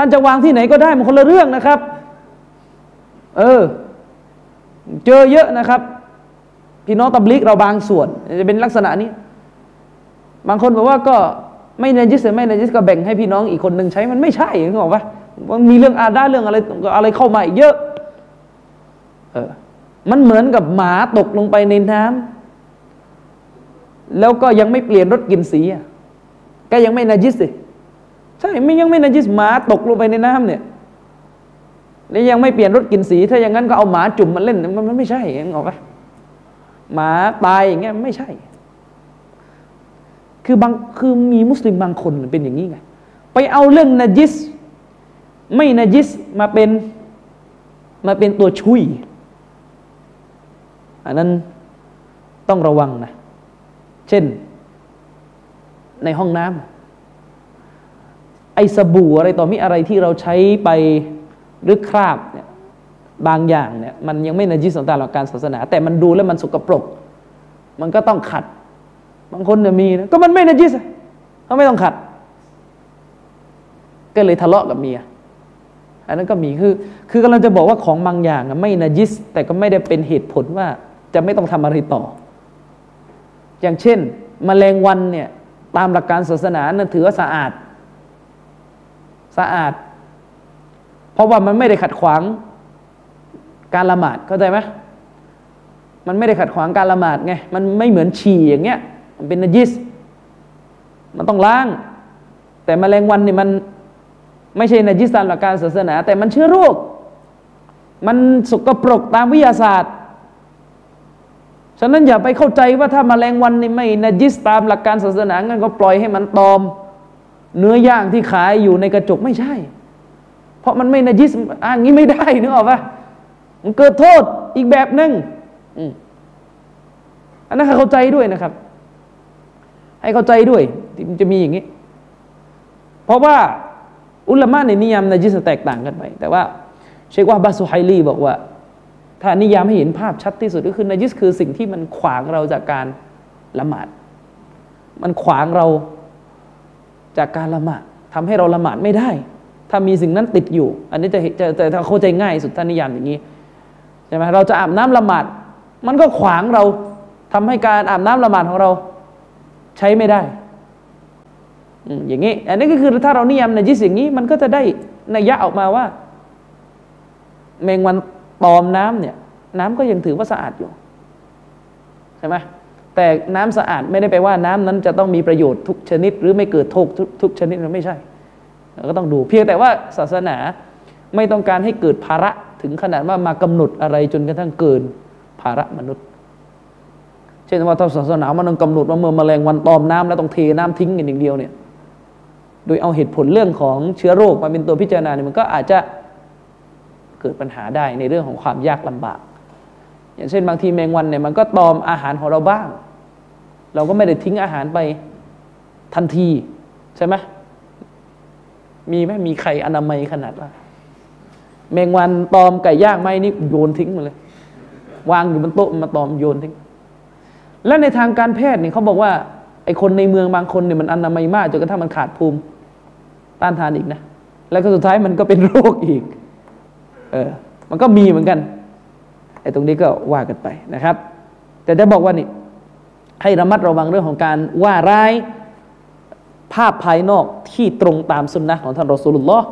ท่านจะวางที่ไหนก็ได้มันคนละเรื่องนะครับ เออ เจอเยอะนะครับ พี่น้องตับลิกเราบางส่วน จะเป็นลักษณะนี้ บางคนบอกว่าก็ไม่นจิสไม่นจิสก็แบ่งให้พี่น้องอีกคนหนึ่งใช้มันไม่ใช่เขาบอกว่ามันมีเรื่องอาดาเรื่องอะไรอะไรเข้ามาอีกเยอะ เออ มันเหมือนกับหมาตกลงไปในน้ำแล้วก็ยังไม่เปลี่ยนรสกลิ่นสีอะก็ยังไม่นาจิสสิ ใช่ไม่ยังไม่นาจิสหมาตกลงไปในน้ำเนี่ยแล้วยังไม่เปลี่ยนรสกลิ่นสี ถ้าอย่างนั้นก็เอาหมาจุ่มมาเล่นมันไม่ใช่ยังออกปะหมาตายอย่างเงี้ยไม่ใช่ คือบางคือมีมุสลิมบางคนเป็นอย่างนี้ไงไปเอาเรื่องนาจิส ไม่นจิสมาเป็นมาเป็นตัวชุยอันนั้นต้องระวังนะ เช่น ในห้องน้ำ อสบู่อะไรต่อมีอะไรที่เราใช้ไปหรือคราบเนี่ยบางอย่างเนี่ยมันยังไม่นจิสตาหลักการศาสนา แต่มันดูแล้วมันสกปรก มันก็ต้องขัด บางคนเนี่ยมีนะก็มันไม่นจิสเขาไม่ต้องขัด ก็เลยทะเลาะกับเมียอันนั้นก็มีคือ คือกำลังจะบอกว่าของบางอย่างไม่นาจิส แต่ก็ไม่ได้เป็นเหตุผลว่าจะไม่ต้องทำอะไรต่อ อย่างเช่นมแมลงวันเนี่ยตามหลักการศาสนานั้นถือว่าสะอาด สะอาด เพราะว่ามันไม่ได้ขัดขวางการละหมาดเข้าใจไหมมันไม่ได้ขัดขวางการละหมาดไงมันไม่เหมือนฉี่อย่างเงี้ยมันเป็นนจิสมันต้องล้าง แต่มแมลงวันนี่มันไม่ใช่นจิสตามหลักการศาสนา แต่มันเชื้อโรคมันสกปรกตามวิทยาศาสตร์ ฉะนั้นอย่าไปเข้าใจว่าถ้ามาแมลงวันนี่ไม่นจิสตามหลักการศาสนางั้นก็ปล่อยให้มันตอม เนื้อย่างที่ขายอยู่ในกระจกไม่ใช่ เพราะมันไม่นจิสอ่างี้ไม่ได้นึกออกปะมันเกิดโทษอีกแบบหนึ่งอันนั้นให้เข้าใจด้วยนะครับ ให้เข้าใจด้วยมันจะมีอย่างนี้ เพราะว่าอุลามะในนิยามนจิสแตกต่างกันไป แต่ว่า เชคว่าบาสุไฮลีบอกว่า ถ้านิยามให้เห็นภาพชัดที่สุดก็คือนจิสคือสิ่งที่มันขวางเราจากการละหมาด มันขวางเรา จากการละหมาดทำให้เราละหมาดไม่ได้ ถ้ามีสิ่งนั้นติดอยู่ อันนี้จะจะจะเข้าใจง่ายสุดท่านิยามอย่างนี้ใช่ไหมเราจะอาบน้ำละหมาด มันก็ขวางเราทำให้การอาบน้ำละหมาดของเราใช้ไม่ได้อย่างนี้ อันนี้ก็คือถ้าเรานิยามในจิสอย่างนี้ มันก็จะได้นัยยะออกมาว่า แมงวันตอมน้ำเนี่ย น้ำก็ยังถือว่าสะอาดอยู่ใช่ไหม แต่น้ำสะอาดไม่ได้แปลว่าน้ำนั้นจะต้องมีประโยชน์ทุกชนิด หรือไม่เกิดโทษทุกทุกชนิดมันไม่ใช่เราก็ต้องดูเพียงแต่ว่าศาสนาไม่ต้องการให้เกิดภาระถึงขนาดว่ามากำหนดอะไรจนกระทั่งเกินภาระมนุษย์ เช่นว่าถ้าศาสนามันต้องกำหนดว่าเมื่อมแมลงวันตอมน้ำแล้วต้องเทน้ำทิ้งกันอย่างเดียวเนี่ยโดยเอาเหตุผลเรื่องของเชื้อโรคมาเป็นตัวพิจารณาเนี่ยมันก็อาจจะเกิดปัญหาได้ในเรื่องของความยากลำบาก อย่างเช่นบางทีแมงวันเนี่ยมันก็ตอมอาหารของเราบ้าง เราก็ไม่ได้ทิ้งอาหารไปทันทีใช่ไหมมีไหมมีไข่อนามัยขนาดว่าแมงวันตอมไก่ย่างไหมนี่โยนทิ้งมาเลย วางอยู่บนโต๊ะมาตอมโยนทิ้ง และในทางการแพทย์เนี่ยเขาบอกว่าไอคนในเมืองบางคนเนี่ยมันอนามัยมากจนกระทั่งมันขาดภูมิต้านทานอีกนะ แล้วก็สุดท้ายมันก็เป็นโรคอีก เออ มันก็มีเหมือนกัน ไอ้ตรงนี้ก็ว่ากันไปนะครับ แต่จะบอกว่านี่ให้ระมัดระวังเรื่องของการว่าร้ายภาพภายนอกที่ตรงตามสุนนะของท่านรอสูลุลลอฮ์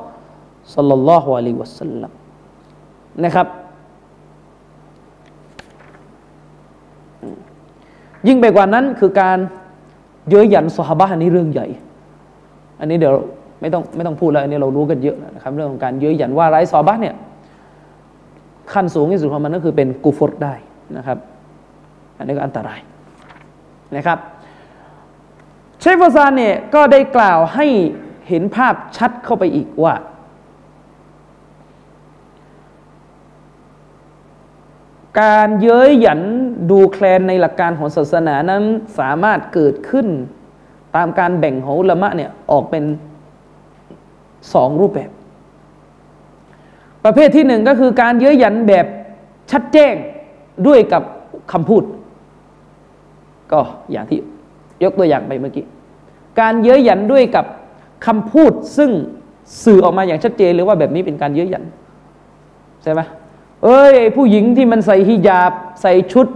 สัลลัลลอฮุอะลัยวะสัลลัมนะครับ ยิ่งไปกว่านั้นคือการเย้ยหยันสฮาบะอันนี้เรื่องใหญ่ อันนี้เดี๋ยวไม่ต้องไม่ต้องพูดแล้วอันนี้เรารู้กันเยอะนะครับ เรื่องของการเย้ยหยันว่าร้ซอบะเนี่ย ขั้นสูงที่สุดของมันก็คือเป็นกูฟรได้นะครับอันนี้ก็อันตรายนะครับเชฟฟซานเนี่ยก็ได้กล่าวให้เห็นภาพชัดเข้าไปอีกว่า การเย้ยหยันดูแคลนในหลักการของศาสนานั้นสามารถเกิดขึ้นตามการแบ่งของอุลามะเนี่ยออกเป็นสองรูปแบบ ประเภทที่หนึ่งก็คือการเย้ยหยันแบบชัดแจ้งด้วยกับคำพูด ก็อย่างที่ยกตัวอย่างไปเมื่อกี้ การเย้ยหยันด้วยกับคำพูดซึ่งสื่อออกมาอย่างชัดเจนเลยว่าแบบนี้เป็นการเย้ยหยันใช่ไหมเอ้ยผู้หญิงที่มันใส่ฮิญาบ ใส่ชุด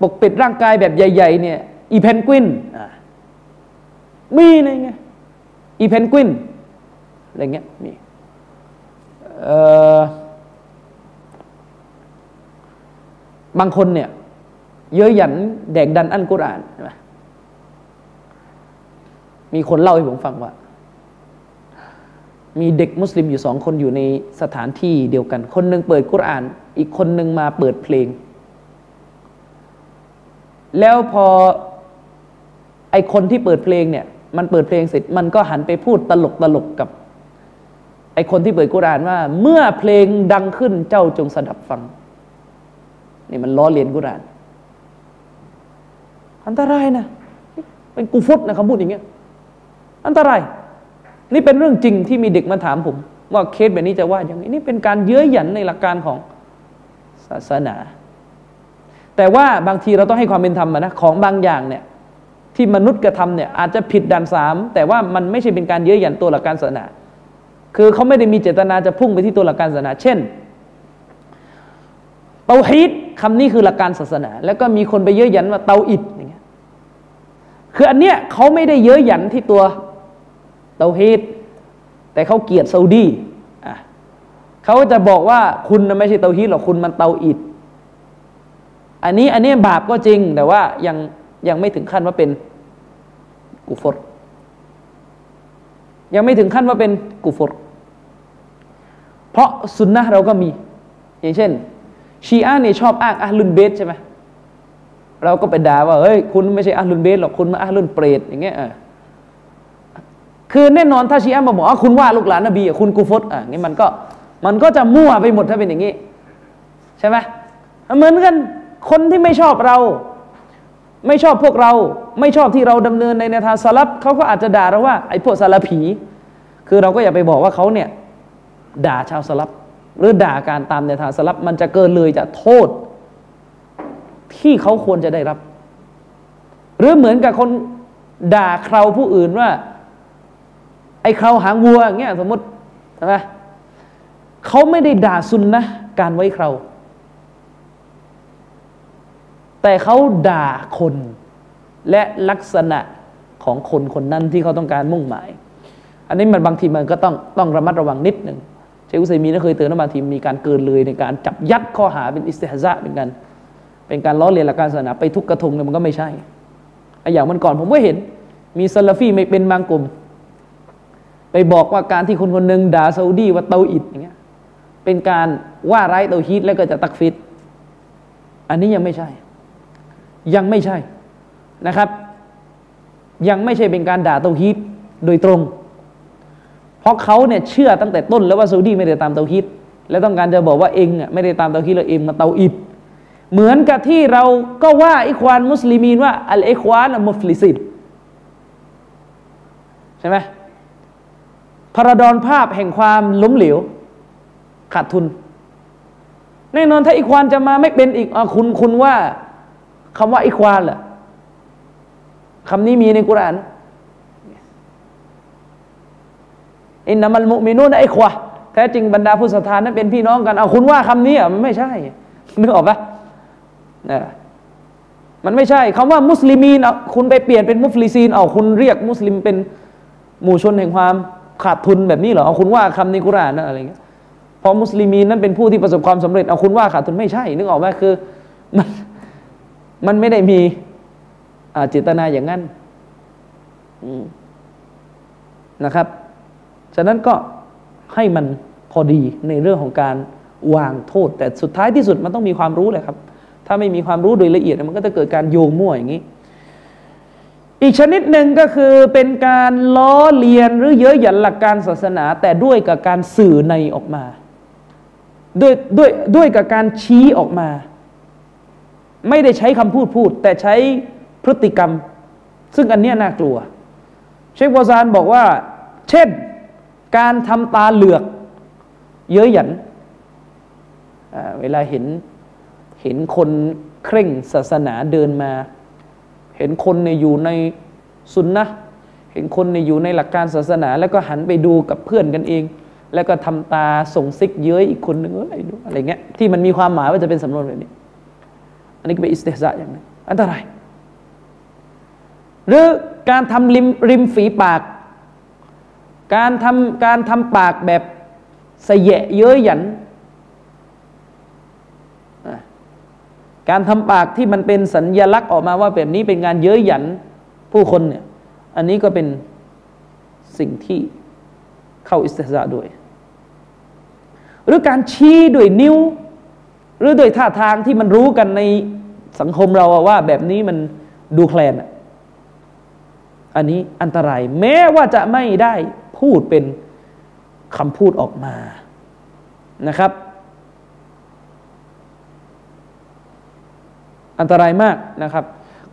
ปกปิดร่างกายแบบใหญ่ ๆ เนี่ย อีเพนกวินมีอะไรเงี้ยอีเพนกวินอะไรเงี้ยมี บางคนเนี่ย เย้ยหยันแดกดันอันกุรานใช่ไหมมีคนเล่าให้ผมฟังว่า มีเด็กมุสลิมอยู่สองคนอยู่ในสถานที่เดียวกัน คนหนึ่งเปิดกุราน อีกคนหนึ่งมาเปิดเพลง แล้วพอไอคนที่เปิดเพลงเนี่ย มันเปิดเพลงเสร็จ มันก็หันไปพูดตลกตลกกับ ไอคนที่เปิดกุรานว่า เมื่อเพลงดังขึ้นเจ้าจงสดับฟัง นี่มันล้อเลียนกุราน อันตรายนะ เป็นกูฟุตนะคำพูดอย่างเงี้ย อันตราย นี่เป็นเรื่องจริงที่มีเด็กมาถามผม ว่าเคสแบบนี้จะว่าอย่างนี้นี่เป็นการเย้ยหยันในหลักการของศาสนา แต่ว่าบางทีเราต้องให้ความเป็นธรรมนะของบางอย่างเนี่ยที่มนุษย์กระทำเนี่ยอาจจะผิดด่านสามแต่ว่ามันไม่ใช่เป็นการเย้ยหยันตัวหลักการศาสนา คือเขาไม่ได้มีเจตนาจะพุ่งไปที่ตัวหลักการศาสนา เช่นเตาฮีดคำนี้คือหลักการศาสนา แล้วก็มีคนไปเย้ยหยันว่าเตาอิดอย่างเงี้ยคืออันเนี้ยเขาไม่ได้เย้ยหยันที่ตัวเตาฮีดแต่เขาเกลียดซาอุดีอะเขาจะบอกว่าคุณไม่ใช่เตาฮีดหรอกคุณมันเตาอิดอันนี้อันนี้บาปก็จริง แต่ว่ายังยังไม่ถึงขั้นว่าเป็นกุฟรยังไม่ถึงขั้นว่าเป็นกุฟร เพราะสุนนะเราก็มี อย่างเช่น ชีอะเนี่ยชอบอ้างอัลลุนเบสใช่ไหมเราก็ไปด่าว่าเฮ้ยคุณไม่ใช่อัลลุนเบสหรอกคุณมาอัลลุนเปรตอย่างเงี้ยคือแน่นอนถ้าชีอะมาบอกว่าคุณว่าลูกหลานนบีคุณกูฟตอะงี้มันก็มันก็จะมั่วไปหมดถ้าเป็นอย่างนี้ ใช่ไหมเหมือนกันคนที่ไม่ชอบเรา ไม่ชอบพวกเรา ไม่ชอบที่เราดำเนินในแนวทางสลับเขาก็อาจจะด่าเราว่าไอ้พวกสลับผี คือเราก็อย่าไปบอกว่าเขาเนี่ย ด่าชาวสลับหรือด่าการตามแนวทางสลับมันจะเกินเลยจะโทษ ที่เขาควรจะได้รับ หรือเหมือนกับคนด่าใคราผู้อื่นว่า ไอ้เขาหางวัวอย่างเงี้ยสมมติใช่ไหมเขาไม่ได้ด่าซุนนะการไว้เขาแต่เขาด่าคนและลักษณะของคนคนนั้นที่เขาต้องการมุ่งหมาย อันนี้มันบางทีมันก็ต้องต้องระมัดระวังนิดหนึ่ง ชคุซัยมีนเคยเตือนว่าบางทีมีการเกินเลยในการจับยัดข้อหาเป็นอิสติฮซะเป็นการเป็นการล้อเลียนหลักการศาสนาไปทุกกระทงเนี่ยมันก็ไม่ใช่อย่างมันก่อนผมก็เห็น มีซาลาฟีไม่เป็นบางกลุ่ม ไปบอกว่าการที่คนคนหนึ่งด่าซาอุดีว่าเตาอิดอย่างเงี้ยเป็นการว่าร้ายเตาฮีตแล้วก็จะตักฟิต อันนี้ยังไม่ใช่ ยังไม่ใช่นะครับ ยังไม่ใช่เป็นการด่าเตาฮีตโดยตรง เพราะเขาเนี่ยเชื่อตั้งแต่ต้นแล้วว่าซาอุดีไม่ได้ตามเตาฮีตแล้วต้องการจะบอกว่าเองอะไม่ได้ตามเตาฮีตแล้วเองมาเตาอิดเหมือนกับที่เราก็ว่าอิควานมุสลิมีนว่าอัลอิควานมุฟลิซินใช่ไหมพาราดอนภาพแห่งความล้มเหลวขาดทุน แน่นอนถ้าอีควานจะมาไม่เป็นอีกอคุณคุณว่าคำว่าอีควานแหละคำนี้มีในกุราน อินนามัลมุมินูนไอควาแท้จริงบรรดาผู้ศรัทธานั้นเป็นพี่น้องกันเอาคุณว่าคำนี้อะมันไม่ใช่นึกออกปะนะมันไม่ใช่คำว่ามุสลิมีนคุณไปเปลี่ยนเป็นมุฟลิซีนเอาคุณเรียกมุสลิมเป็นหมู่ชนแห่งความขาดทุนแบบนี้เหรอเอาคุณว่าคำในกุรานนะอะไรเงี้ยพอมุสลิมีนนั้นเป็นผู้ที่ประสบความสำเร็จเอาคุณว่าขาดทุนไม่ใช่ นึกออกไหมคือมันมันไม่ได้มีเจตนาอย่างนั้นนะครับ ฉะนั้นก็ให้มันพอดีในเรื่องของการวางโทษ แต่สุดท้ายที่สุดมันต้องมีความรู้เลยครับ ถ้าไม่มีความรู้โดยละเอียดมันก็จะเกิดการโยงมั่วอย่างนี้ อีกชนิดหนึ่งก็คือเป็นการล้อเลียนหรือเย้ยหยันหลักการศาสนา แต่ด้วยกับการสื่อในออกมา ด้วยด้วยด้วยกับการชี้ออกมา ไม่ได้ใช้คำพูดพูด แต่ใช้พฤติกรรม ซึ่งอันนี้น่ากลัว เชควาซานบอกว่า เช่น การทำตาเหลือก เย้ยหยันเวลาเห็นเห็นคนเคร่งศาสนาเดินมา เห็นคนในอยู่ในสุนนะเห็นคนในอยู่ในหลักการศาสนา แล้วก็หันไปดูกับเพื่อนกันเอง แล้วก็ทำตาส่งซิกเย้ยอีกคนหนึ่งอะไรดูอะไรเงี้ยที่มันมีความหมายว่าจะเป็นสำนวนแบบนี้ อันนี้ก็เป็นอิสติฮซะอย่างนึงอันตรายหรือการทำริมริมฝีปาก การทำการทำปากแบบเสยะเย้ยหยัน การทำปากที่มันเป็นสัญญลักษณ์ออกมาว่าแบบนี้เป็นงานเย้ยหยันผู้คนเนี่ย อันนี้ก็เป็นสิ่งที่เข้าอิสติซาด้วย หรือการชี้ด้วยนิ้ว หรือโดยท่าทางที่มันรู้กันในสังคมเราว่าแบบนี้มันดูแคลนอันนี้อันตราย แม้ว่าจะไม่ได้ พูดเป็นคำพูดออกมานะครับ อันตรายมากนะครับ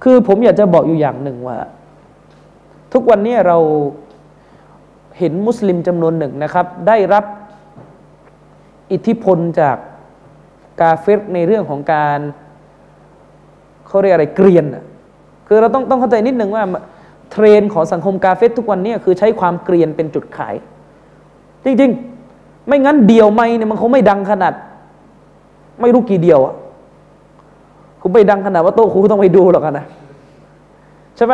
คือผมอยากจะบอกอยู่อย่างหนึ่งว่า ทุกวันนี้เราเห็นมุสลิมจำนวนหนึ่งนะครับ ได้รับอิทธิพลจากกาเฟรในเรื่องของการเขาเรียกอะไรเกรียนคือเราต้องต้องเข้าใจนิดหนึ่งว่า เทรนของสังคมกาเฟรทุกวันนี้คือใช้ความเกรียนเป็นจุดขาย จริงๆ ไม่งั้นเดียวไม่เนี่ยมันคงไม่ดังขนาด ไม่รู้กี่เดียวอะกูไปดังขนาดว่าโต๊ะครูต้องไปดูหรอกนะใช่ไหม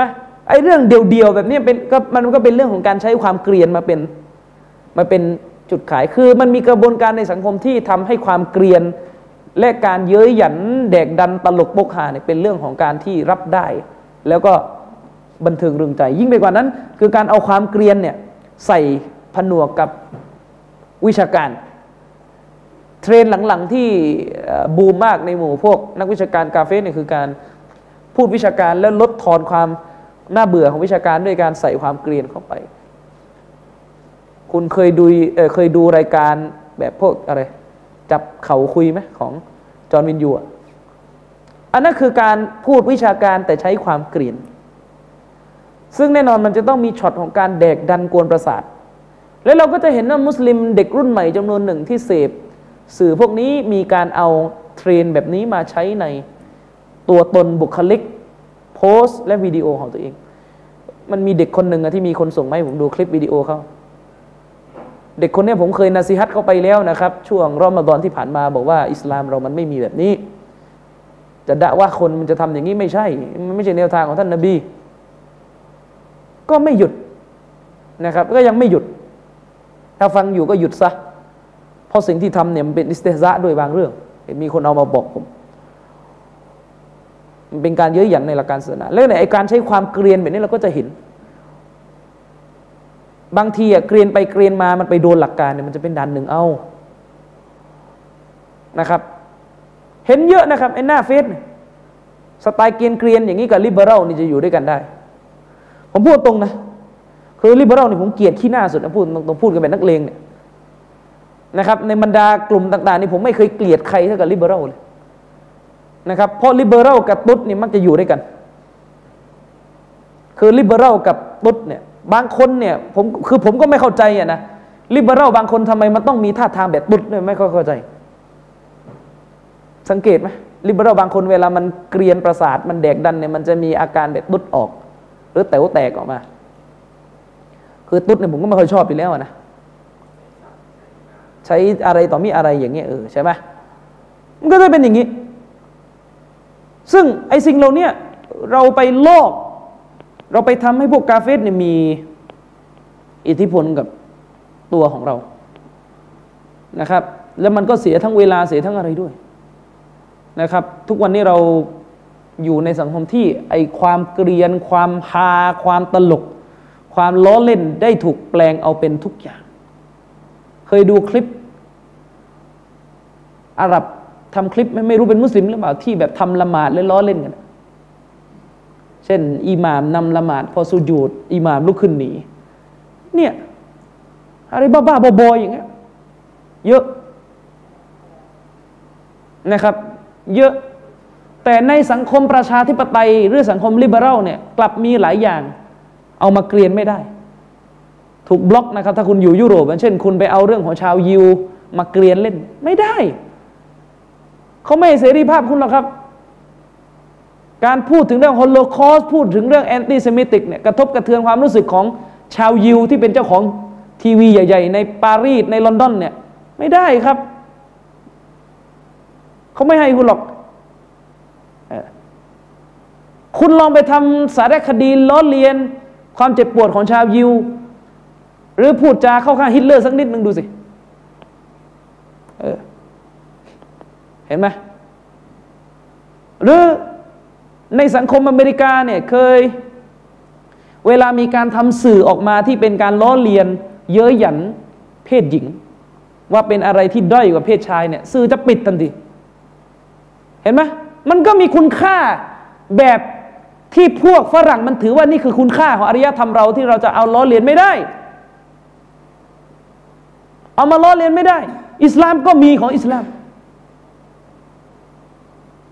ไอ้เรื่องเดียวๆแบบนี้เป็นก็มันก็เป็นเรื่องของการใช้ความเกลียนมาเป็นมาเป็นจุดขายคือมันมีกระบวนการในสังคมที่ทำให้ความเกลียน และการเย้ยหยันแดกดันตลกบกหาเนี่ยเป็นเรื่องของการที่รับได้ แล้วก็ บันเทิงเรึงใจ ยิ่งไปกว่านั้น คือการเอาความเกลียนเนี่ยใส่ผนวกกับวิชาการ เทรนหลังๆที่บูมมากในหมู่พวก นักวิชาการกาเฟ่เนี่ยคือการพูดวิชาการแล้วลดทอนความน่าเบื่อของวิชาการด้วยการใส่ความเกลียนเข้าไป คุณเคยดูเคยดูรายการแบบพวกอะไร จับเขาคุยไหมของจอห์นวินยูอะอันนั้นคือการพูดวิชาการแต่ใช้ความเกรียน ซึ่งแน่นอนมันจะต้องมีช็อตของการแดกดันกวนประสาท แล้วเราก็จะเห็นว่ามุสลิมเด็กรุ่นใหม่จำนวนหนึ่งที่เสพสื่อพวกนี้มีการเอาเทรนแบบนี้มาใช้ในตัวตนบุคลิก โพสต์ และวิดีโอของตัวเอง มันมีเด็กคนหนึ่งที่มีคนส่งมาให้ผมดูคลิปวิดีโอเขาเด็กคนนี้ผมเคยนาซีฮัตเขาไปแล้วนะครับ ช่วงรอมฎอนที่ผ่านมาบอกว่าอิสลามเรามันไม่มีแบบนี้ จะด่าว่าคนมันจะทำอย่างนี้ไม่ใช่ มันไม่ใช่แนวทางของท่านนาบี ก็ไม่หยุดนะครับ ก็ยังไม่หยุด ถ้าฟังอยู่ก็หยุดซะ เพราะสิ่งที่ทำเนี่ยมันเป็นอิสเตซะด้วยบางเรื่อง มีคนเอามาบอกผม มันเป็นการเย้ยหยันในหลักการศาสนาแล้วในไอการใช้ความเกรียนแบบนี้เราก็จะเห็น บางทีอะเกรียนไปเกรียนมามันไปโดนหลักการเนี่ยมันจะเป็นดันหนึ่งเอานะครับ เห็นเยอะนะครับไอ้หน้าเฟซสไตล์เกรียนเกรียนอย่างนี้กับลิเบอรัลนี่จะอยู่ด้วยกันได้ ผมพูดตรงนะ คือลิเบอรัลนี่ผมเกลียดขี้หน้าสุดนะพูดตรงพูดกันแบบนักเลงเนี่ยนะครับในบรรดากลุ่มต่างๆนี่ผมไม่เคยเกลียดใครเท่ากับลิเบอรัลเลยนะครับเพราะลิเบอรัลกับตุ๊ดนี่มักจะอยู่ด้วยกัน คือลิเบอรัลกับตุ๊ดเนี่ยบางคนเนี่ยผมคือผมก็ไม่เข้าใจอะนะลิเบอรัลบางคนทำไมมันต้องมีท่าทางแบบตุ๊ดเนี่ยไม่ค่อยเข้าใจ สังเกตไหมลิเบอรัลบางคนเวลามันเกรียนประสาทมันแดกดันเนี่ยมันจะมีอาการแบบตุ๊ดออก หรือแต๋วแตกออกมา คือตุ๊ดเนี่ยผมก็ไม่ค่อยชอบอยู่แล้วนะใช้อะไรต่อมีอะไรอย่างเงี้ยเออใช่ไหมมันก็จะเป็นอย่างนี้ ซึ่งไอ้สิ่งเราเนี่ยเราไปลอก เราไปทำให้พวกกาเฟสเนี่ยมีอิทธิพลกับตัวของเรานะครับ แล้วมันก็เสียทั้งเวลาเสียทั้งอะไรด้วยนะครับ ทุกวันนี้เรา อยู่ในสังคมที่ไอความเกลียน ความฮาความตลก ความล้อเล่นได้ถูกแปลงเอาเป็นทุกอย่าง เคยดูคลิป อาหรับทำคลิปไม่ไม่รู้เป็นมุสลิมหรือเปล่าที่แบบทำละหมาดและล้อเล่นกัน เช่นอิหม่ามนำละหมาด พอสุญูดอิหม่ามลุกขึ้นหนี เนี่ยอะไรบ้าๆบอๆอย่างเงี้ยเยอะนะครับ เยอะ แต่ในสังคมประชาธิปไตยหรือสังคมลิเบอรัลเนี่ยกลับมีหลายอย่าง เอามาเกรียนไม่ได้ ถูกบล็อกนะครับ ถ้าคุณอยู่ยุโรปเช่น คุณไปเอาเรื่องของชาวยิวมาเกรียนเล่นไม่ได้ เขาไม่เสรีภาพคุณหรอกครับ การพูดถึงเรื่องโฮโลคอสพูดถึงเรื่อง antisemitic เนี่ยกระทบกระเทือนความรู้สึกของชาวยิวที่เป็นเจ้าของทีวีใหญ่ ๆ ในปารีสในลอนดอนเนี่ยไม่ได้ครับ เขาไม่ให้คุณหรอก คุณลองไปทำสารคดีล้อเลียน ความเจ็บปวดของชาวยิว หรือพูดจาเข้าข้างฮิตเลอร์สักนิดหนึ่งดูสิเออเห็นไหมหรือในสังคมอเมริกาเนี่ยเคย เวลามีการทำสื่อออกมาที่เป็นการล้อเลียน เย้ยหยันเพศหญิง ว่าเป็นอะไรที่ด้อยกว่าเพศชายเนี่ย สื่อจะปิดทันทีเห็นไหม มันก็มีคุณค่าแบบที่พวกฝรั่งมันถือว่านี่คือคุณค่าของอารยธรรมเราที่เราจะเอาล้อเลียนไม่ได้ เอามาล้อเลียนไม่ได้ อิสลามก็มีของอิสลาม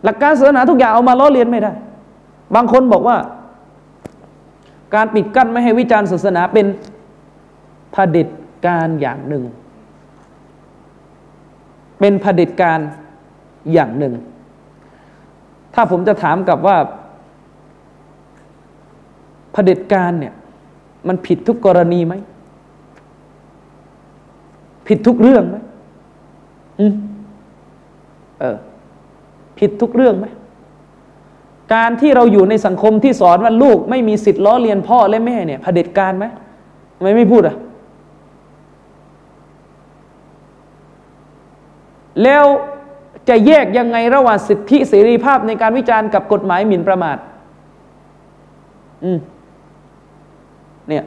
หลักการศาสนาทุกอย่างเอามาล้อเลียนไม่ได้ บางคนบอกว่า การปิดกั้นไม่ให้วิจารณ์ศาสนาเป็นผด็จการอย่างหนึ่ง เป็นผด็จการอย่างหนึ่ง ถ้าผมจะถามกับว่าเผด็จการเนี่ย มันผิดทุกกรณีไหม ผิดทุกเรื่องไหมอืมเออ ผิดทุกเรื่องไหมการที่เราอยู่ในสังคมที่สอนว่าลูก ไม่มีสิทธิ์ล้อเลียนพ่อและแม่เนี่ยเผด็จการไหมทำไมไม่พูดอะ แล้ว จะแยกยังไงระหว่างสิทธิเสรีภาพในการวิจารณ์กับกฎหมายหมิ่นประมาทอืมเนี่ย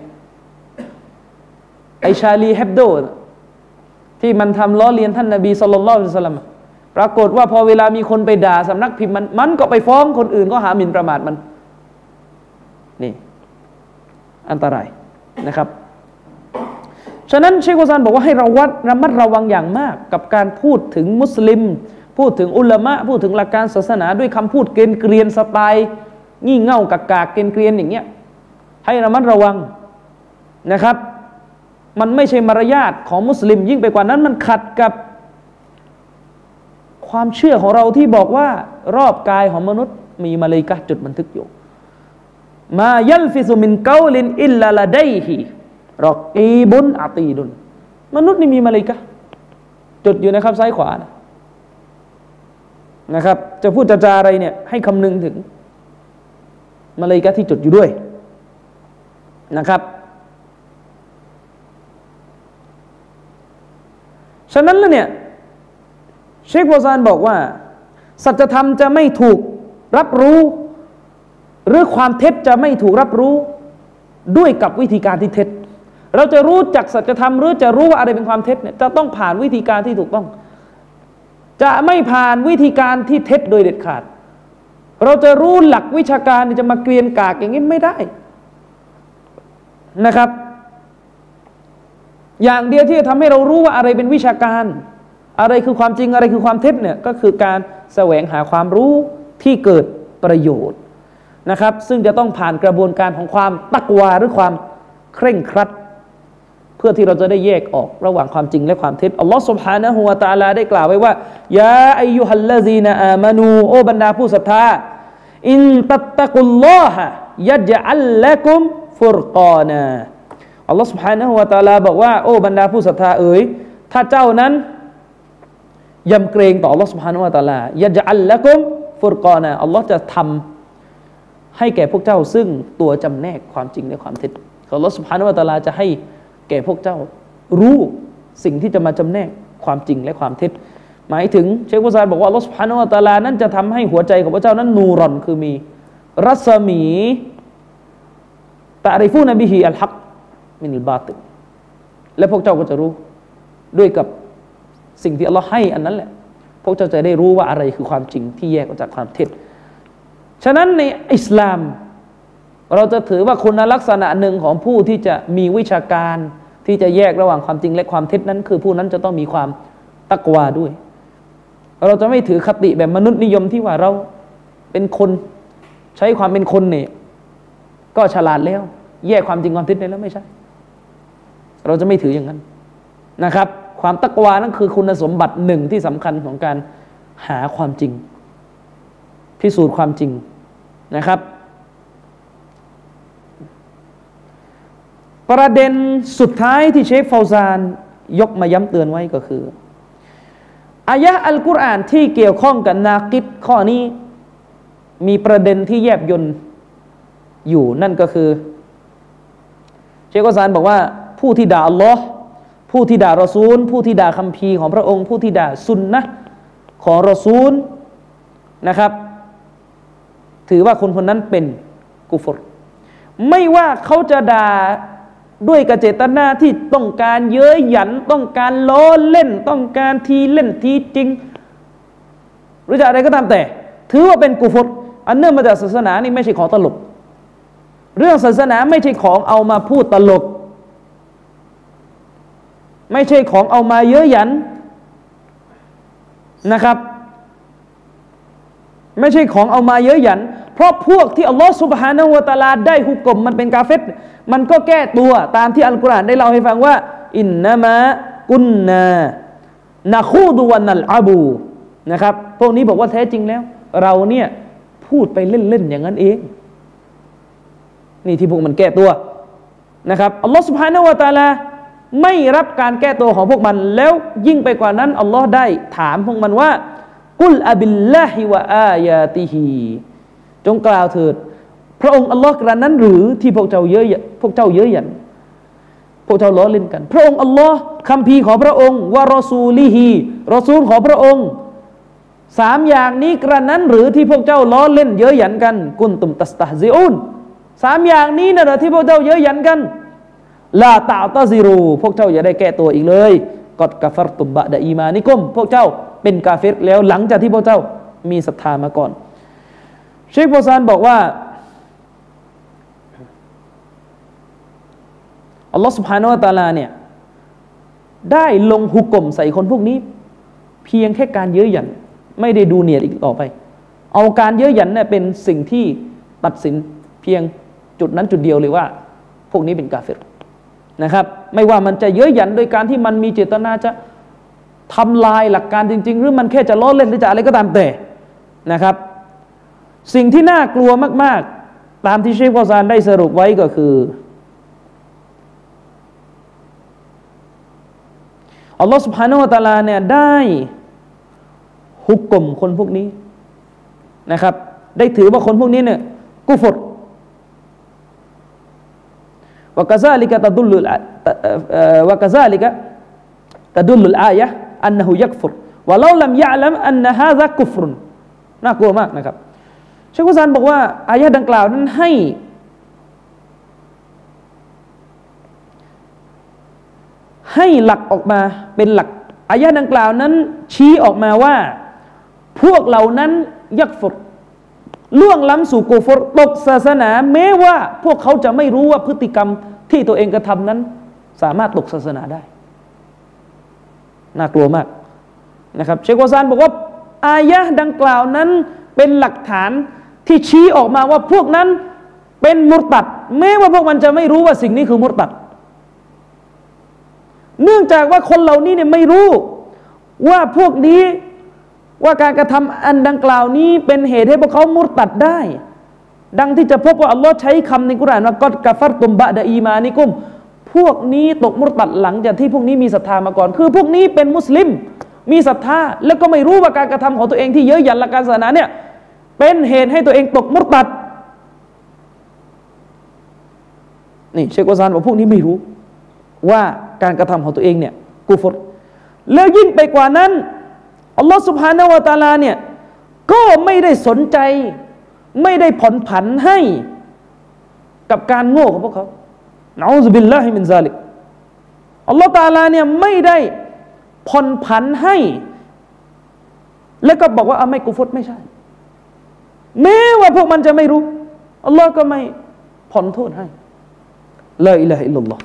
ไอชาลีเฮบโดที่มันทำล้อเลียนท่านนาบีสุลต่านสลัมปรากฏว่าพอเวลามีคนไปด่าสำนักพิมพ์มันมันก็ไปฟ้องคนอื่นก็หาหมิ่นประมาทมัน นี่ อันตรายนะครับ ฉะนั้นเชคโกซานบอกว่าให้เราวัดระมัดระวังอย่างมาก กับการพูดถึงมุสลิม พูดถึงอุลามะพูดถึงหลักการศาสนาด้วยคำพูดเกณฑ์เกรียนสไตล์งี่เง่ากากากเกณฑ์เกรียนอย่างเงี้ยให้ระมัดระวังนะครับ มันไม่ใช่มารยาทของมุสลิม ยิ่งไปกว่านั้นมันขัดกับ ความเชื่อของเราที่บอกว่ารอบกายของมนุษย์ มีมาเลยกะจุดบันทึกอยู่ มายัลฟิซุมินเกาลินอิลลาลาไดฮีรอกอีบุนอาตีดุนมนุษย์นี่มีมาเลยกะจุดอยู่นะครับซ้ายขวานะ นะครับ จะพูดจะจาอะไรเนี่ยให้คำนึงถึงมาเลยกะที่จุดอยู่ด้วยนะครับ ฉะนั้นแล้วเนี่ยเชคโบซานบอกว่า สัจธรรมจะไม่ถูกรับรู้ หรือความเท็จจะไม่ถูกรับรู้ด้วยกับวิธีการที่เท็จ เราจะรู้จักสัจธรรมหรือจะรู้ว่าอะไรเป็นความเท็จเนี่ยจะต้องผ่านวิธีการที่ถูกต้อง จะไม่ผ่านวิธีการที่เท็จโดยเด็ดขาด เราจะรู้หลักวิชาการจะมาเกลียนกากอย่างนี้ไม่ได้นะครับ อย่างเดียวที่จะทำให้เรารู้ว่าอะไรเป็นวิชาการ อะไรคือความจริงอะไรคือความเท็จเนี่ยก็คือการแสวงหาความรู้ที่เกิดประโยชน์นะครับ ซึ่งจะต้องผ่านกระบวนการของความตักวาหรือความเคร่งครัด พื่อที่เราจะได้แยกออกระหว่างความจริงและความเท็จอัลลอฮ์สุบฮานะฮูวาตาลาได้กล่าวไว้ว่ายาอายุฮัลลาซีนาอามานูโอบรรดาผู้ศรัทธาอินตัตตะกุลลอฮะยัดยะอัลละกุมฟุรกานาอัลลอฮ์สุบฮานะฮูวาตาลาบอกว่าโอบรรดาผู้ศรัทธาเอ๋ยถ้าเจ้านั้นยำเกรงต่ออัลลอฮ์สุบฮานะฮูวาตาลายัดยะอัลละกุมฟุรกานาอัลลอฮ์จะทำให้แก่พวกเจ้าซึ่งตัวจำแนกความจริงและความเท็จอัลลอฮ์สุบฮานะฮูวาตาลาจะให้ แก่พวกเจ้า รู้สิ่งที่จะมาจำแนกความจริงและความเท็จ หมายถึงเชคบุซานบอกว่าลอสพานุอัตาลานั้นจะทำให้หัวใจของพระเจ้านั้นนูรอนคือมี รัศมีตาริฟูนบิฮีอัลฮักมินิลบาติและพวกเจ้าก็จะรู้ด้วยกับสิ่งที่อัลลอฮ์ให้อันนั้นแหละ พวกเจ้าจะได้รู้ว่าอะไรคือความจริงที่แยกออกจากความเท็จ ฉะนั้นในอิสลาม เราจะถือว่าคุณลักษณะหนึ่งของผู้ที่จะมีวิชาการที่จะแยกระหว่างความจริงและความเท็จนั้น คือผู้นั้นจะต้องมีความตักวาด้วย เราจะไม่ถือคติแบบมนุษย์นิยมที่ว่าเราเป็นคนใช้ความเป็นคนเนี่ยก็ฉลาดแล้ว แยกความจริงความเท็จได้แล้วไม่ใช่ เราจะไม่ถืออย่างนั้นนะครับ ความตักวานั่นคือคุณสมบัติหนึ่งที่สำคัญของการหาความจริง พิสูจน์ความจริงนะครับ ประเด็นสุดท้ายที่เชฟฟาวซานยกมาย้ำเตือนไว้ก็คืออายะอัลกุรอานที่เกี่ยวข้องกับนากิดข้อนี้ มีประเด็นที่แยบยนอยู่นั่นก็คือ เชคกซานบอกว่า ผู้ที่ด่าอัลลอฮ์ผู้ที่ด่ารอซูล ผู้ที่ด่าคัมภีร์ของพระองค์ ผู้ที่ด่าสุนนะของรอซูลนะครับ ถือว่าคนคนนั้นเป็นกุฟร ไม่ว่าเขาจะด่า ด้วยกเจตนาที่ต้องการเย้ยหยัน ต้องการล้อเล่น ต้องการทีเล่นทีจริง หรือจะอะไรก็ตามแต่ ถือว่าเป็นกุฟรอันเนื่องมาจากศาสนานี่ไม่ใช่ของตลก เรื่องศาสนาไม่ใช่ของเอามาพูดตลก ไม่ใช่ของเอามาเย้ยหยันนะครับ ไม่ใช่ของเอามาเย้ยหยัน เพราะพวกที่อัลลอฮฺสุบฮานาหัวตาลาได้หุกกลมมันเป็นกาเฟตมันก็แก้ตัวตามที่อัลกุรอานได้เล่าให้ฟังว่า อินนามะกุนนานาคูดวันนัลอาบูนะครับ พวกนี้บอกว่าแท้จริงแล้ว เราเนี่ยพูดไปเล่น ๆ อย่างนั้นเอง นี่ที่พวกมันแก้ตัวนะครับอัลลอฮฺสุบฮานาละตาลาไม่รับการแก้ตัวของพวกมัน แล้วยิ่งไปกว่านั้นอัลลอฮ์ได้ถามพวกมันว่า กุลอบิลลาฮิวะอายาติฮีจงกล่าวเถิด พระองค์อัลลอฮ์กระนั้นหรือที่พวกเจ้าเยอะพวกเจ้าเยอะยันพวกเจ้าล้อเล่นกัน พระองค์อัลลอฮ์คำพีของพระองค์วารอซูลีฮีรอซูลของพระองค์สามอย่างนี้กระนั้นหรือที่พวกเจ้าล้อเล่นเยอะหยันกัน กุนตุมตัสตาซิอุนสามอย่างนี้นะหรอที่พวกเจ้าเยอะหยันกันลาตาตาซิรู พวกเจ้าอย่าได้แก้ตัวอีกเลยกอดกาฟรตุบะดะอีมานิกม พวกเจ้าเป็นกาเฟรแล้วหลังจากที่พวกเจ้ามีศรัทธามาก่อน เชคโบซานบอกว่าอัลลอฮฺสุบฮานาวะตาลาเนี่ยได้ลงหุกกลมใส่คนพวกนี้ เพียงแค่การเย้ยหยัน ไม่ได้ดูเนียดอีกต่อไป เอาการเย้ยหยันเนี่ยเป็นสิ่งที่ตัดสินเพียงจุดนั้นจุดเดียวเลยว่า พวกนี้เป็นกาเฟรนะครับ ไม่ว่ามันจะเย้ยหยันโดยการที่มันมีเจตนาจะ ทำลายหลักการจริง ๆ หรือมันแค่จะล้อเล่นหรือจะอะไรก็ตามแต่นะครับ สิ่งที่น่ากลัวมาก ๆ ตามที่เชฟกอซานได้สรุปไว้ก็คืออัลลอฮฺสุบฮานาวะตาลาเนี่ยได้ฮุกกลมคนพวกนี้นะครับ ได้ถือว่าคนพวกนี้เนี่ยกุฟรวกาซาลิกะตะดุลลุวกาซาลิกะตะดุลลุลอายะ อันนหูยักฟุรวะลาลัมยะลัมอันนฮาซะกุฟรุนน่ากลัวมากนะครับเชคุซานบอกว่าอายะดังกล่าวนั้นให้ ให้หลักออกมาเป็นหลักอายะดังกล่าวนั้น ชี้ออกมาว่า พวกเหล่านั้นยักฝุดล่วงล้ำสู่กูฟรตกศาสนา แม้ว่าพวกเขาจะไม่รู้ว่าพฤติกรรมที่ตัวเองกระทำนั้น สามารถตกศาสนาได้ น่ากลัวมากนะครับเชควาซานบอกว่าอายะดังกล่าวนั้นเป็นหลักฐานที่ชี้ออกมาว่าพวกนั้นเป็นมุตตัด แม้ว่าพวกมันจะไม่รู้ว่าสิ่งนี้คือมุตตัด เนื่องจากว่าคนเหล่านี้เนี่ยไม่รู้ว่าพวกนี้ว่าการกระทำอันดังกล่าวนี้เป็นเหตุให้พวกเขามุตตัดได้ ดังที่จะพบว่าอัลลอฮ์ใช้คำในกุรานว่ากอดกาฟัรตุมบะดะอีมานิกุม พวกนี้ตกมุตัดหลังจากที่พวกนี้มีศรัทธามาก่อน คือพวกนี้เป็นมุสลิม มีศรัทธาแล้วก็ไม่รู้ว่าการกระทำของตัวเองที่เยอะหยันหลักการศาสนาเนี่ยเป็นเหตุให้ตัวเองตกมุตัดนี่เชควซานบอกพวกนี้ไม่รู้ว่าการกระทำของตัวเองเนี่ยกูฟรแล้วยิ่งไปกว่านั้นอัลลอฮฺสุบฮานาวะตาลาเนี่ยก็ไม่ได้สนใจ ไม่ได้ผ่อนผันให้กับการโง่ของพวกเขา นาอุบิลลาฮิมินซาลิกอัลลอฮฺตาลาเนี่ยไม่ได้ผ่อนผันให้ แล้วก็บอกว่าอาไม่กูฟรไม่ใช่ แม้ว่าพวกมันจะไม่รู้อัลลอฮ์ก็ไม่ผ่อนโทษให้ละอิละฮ์อิลลัลลอฮ์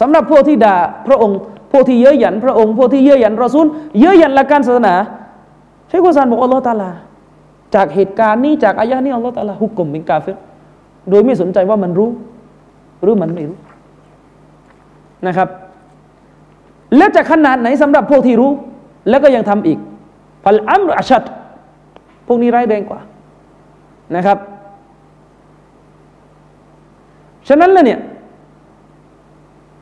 สำหรับพวกที่ด่าพระองค์พวกที่เย้ยหยันพระองค์พวกที่เย้ยหยันรอซูลเย้ยหยันหลักการศาสนาใช้กุศลบอกอัลลอฮฺตาลา จากเหตุการณ์นี้จากอายะนี้อัลลอฮฺตะลาฮุกกลมเป็นกาเฟร โดยไม่สนใจว่ามันรู้ หรือมันไม่รู้นะครับ แล้วจะขนาดไหนสำหรับพวกที่รู้ แล้วก็ยังทำอีกพัลอัมรอชัดพวกนี้ร้ายแรงกว่านะครับฉะนั้นแล้วเนี่ย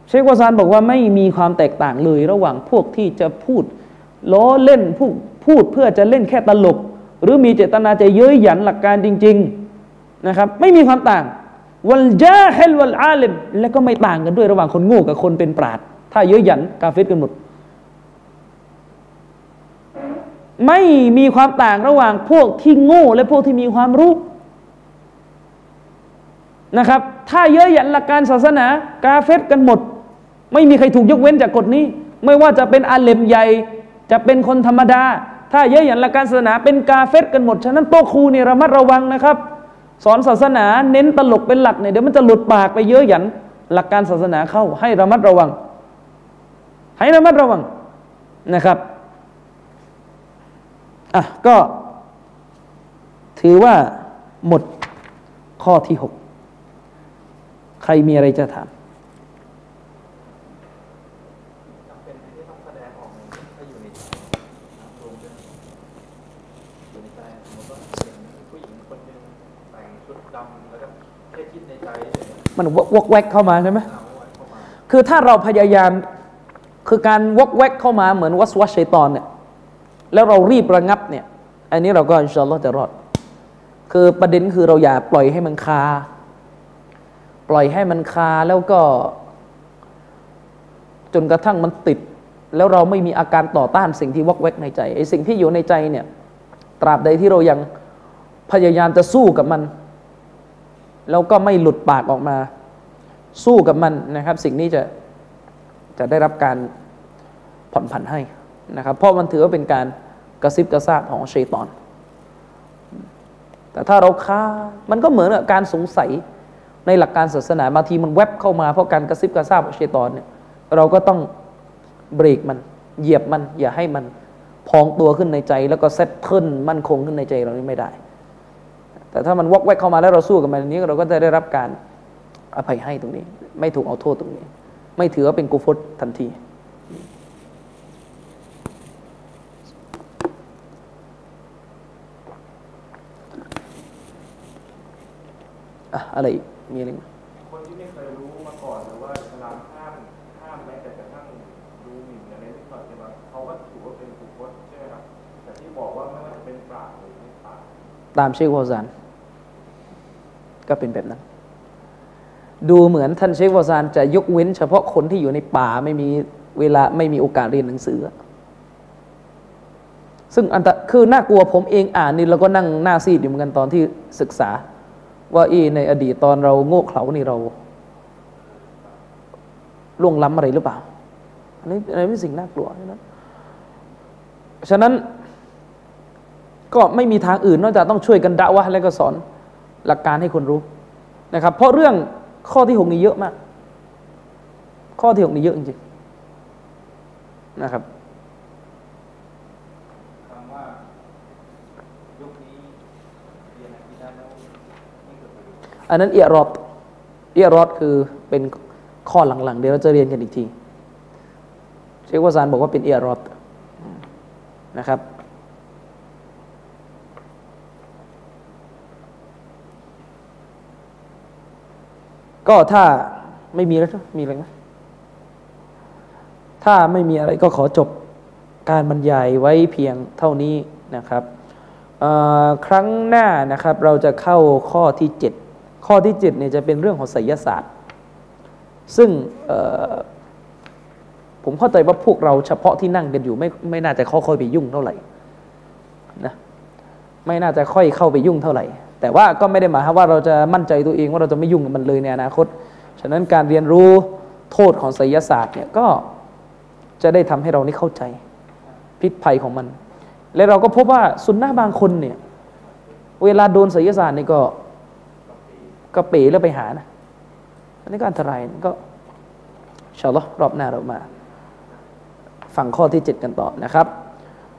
เชควาซานบอกว่าไม่มีความแตกต่างเลยระหว่างพวกที่จะพูดล้อเล่นพูดพูดเพื่อจะเล่นแค่ตลก หรือมีเจตนาจะเย้ยหยันหลักการจริง ๆ นะครับไม่มีความต่างวัลจาฮิลวัลอาลิมและก็ไม่ต่างกันด้วยระหว่างคนโง่กับคนเป็นปราดถ้าเย้ยหยันกาเฟตกันหมดไม่มีความต่างระหว่างพวกที่โง่และพวกที่มีความรู้นะครับ ถ้าเยอะหยันหลักการศาสนากาเฟตกันหมด ไม่มีใครถูกยกเว้นจากกฎนี้ ไม่ว่าจะเป็นอาเลมใหญ่จะเป็นคนธรรมดา ถ้าเยอะหยันหลักการศาสนาเป็นกาเฟตกันหมด ฉะนั้นโตครูนี่ระมัดระวังนะครับ สอนศาสนาเน้นตลกเป็นหลักเนี่ยเดี๋ยวมันจะหลุดปากไปเยอะหยัน หลักการศาสนาเข้าให้ระมัดระวัง ให้ระมัดระวังนะครับอะก็ถือว่าหมดข้อที่หกใครมีอะไรจะถาม จำเป็นที่ต้องแสดงออกในถ้าอยู่ในรวมด้วยอยู่ในใจสมมติว่าเห็นผู้หญิงคนหนึ่งแต่งชุดดำแล้วก็แค่คิดในใจเฉย มันวกวกแวกเข้ามาใช่ไหมคือถ้าเราพยายามคือการวกแวกเข้ามาเหมือนวัสวัสชัยตอนเนี่ยแล้วเรารีบระงับเนี่ย อันนี้เราก็อินชาอัลลอฮ์จะรอด คือประเด็นคือเราอย่าปล่อยให้มันคา ปล่อยให้มันคาแล้วก็ จนกระทั่งมันติด แล้วเราไม่มีอาการต่อต้านสิ่งที่วกแวกในใจไอ้สิ่งที่อยู่ในใจเนี่ย ตราบใดที่เรายังพยายามจะสู้กับมัน แล้วก็ไม่หลุดปากออกมา สู้กับมันนะครับ สิ่งนี้จะจะได้รับการผ่อนผันให้นะครับ เพราะมันถือว่าเป็นการกระซิบกระซาบของชัยตอน แต่ถ้าเราค้ามันก็เหมือนกับการสงสัยในหลักการศาสนาบางทีมันแวบเข้ามาเพราะการกระซิบกระซาบของชัยตอนเนี่ยเราก็ต้องเบรกมัน เหยียบมัน อย่าให้มันพองตัวขึ้นในใจ แล้วก็เซตเทิลมั่นคงขึ้นในใจเรานี่ไม่ได้ แต่ถ้ามันวอกแวกเข้ามาแล้วเราสู้กับมันอันนี้เราก็จะได้รับการอภัยให้ตรงนี้ ไม่ถูกเอาโทษตรงนี้ ไม่ถือว่าเป็นกุฟรทันทีอะอะไรอีกมีอะไรอีกไหมคนที่ไม่เคยรู้มาก่อนหรือว่าอิสลามห้ามห้ามแม้แต่กระทั่งดูหมิ่นอะไรนิดหน่อยใช่ไหมเขาก็ถือว่าเป็นบุคคลใช่ไหมครับแต่ที่บอกว่าไม่ว่าจะเป็นปราชญ์หรือไม่ปราชญ์ตามเชควาซาน ก็เป็นแบบนั้น ดูเหมือนท่านเชควาซานจะยกเว้น เฉพาะคนที่อยู่ในป่าไม่มีเวลาไม่มีโอกาสเรียนหนังสือ ซึ่งอันตคือน่ากลัวผมเองอ่านนี่เราก็นั่งหน้าซีดอยู่เหมือนกันตอนที่ศึกษา ว่าอีในอดีตตอนเราโง่เขลานี่เราล่วงล้ำอะไรหรือเปล่าอันนี้อันนี้เป็นสิ่งน่ากลัวนะฉะนั้นก็ไม่มีทางอื่นนอกจากต้องช่วยกันดะวะและก็สอน หลักการให้คนรู้นะครับ เพราะเรื่องข้อที่หกนี่เยอะมาก ข้อที่หกนี่เยอะจริงๆนะครับคำว่ายุคนี้เรียนอาคีดะห์แล้วนี่คือประโยชน์อันนั้นเอียรอดเอียรอดคือเป็นข้อหลังๆ เดี๋ยวเราจะเรียนกันอีกที เชควาซานบอกว่าเป็นเอียรอดนะครับ ก็ถ้าไม่มีแล้วมีอะไรไหมถ้าไม่มีอะไรก็ขอจบการบรรยายไว้เพียงเท่านี้นะครับครั้งหน้านะครับเราจะเข้าข้อที่ 7 ข้อที่ 7 เนี่ยจะเป็นเรื่องของไสยศาสตร์ ซึ่งผมเข้าใจว่าพวกเราเฉพาะที่นั่งกันอยู่ไม่ไม่น่าจะค่อยๆไปยุ่งเท่าไหร่นะไม่น่าจะค่อยเข้าไปยุ่งเท่าไหร่ แต่ว่าก็ไม่ได้หมายวามว่าเราจะมั่นใจตัวเองว่าเราจะไม่ยุ่งกับมันเลยในอนาคต ฉะนั้นการเรียนรู้โทษของไสยศาสตร์เนี่ยก็จะได้ทำให้เรานี่เข้าใจ พิษภัยของมัน และเราก็พบว่าสุนนะบางคนเนี่ยเวลาโดนไสยศาสตร์นี่ก็ก็เป๋แล้วไปหานะอันนี้ก็อันตรายก็ชาลอรอบหน้าเรามา ฟังข้อที่ 7 กันต่อนะครับ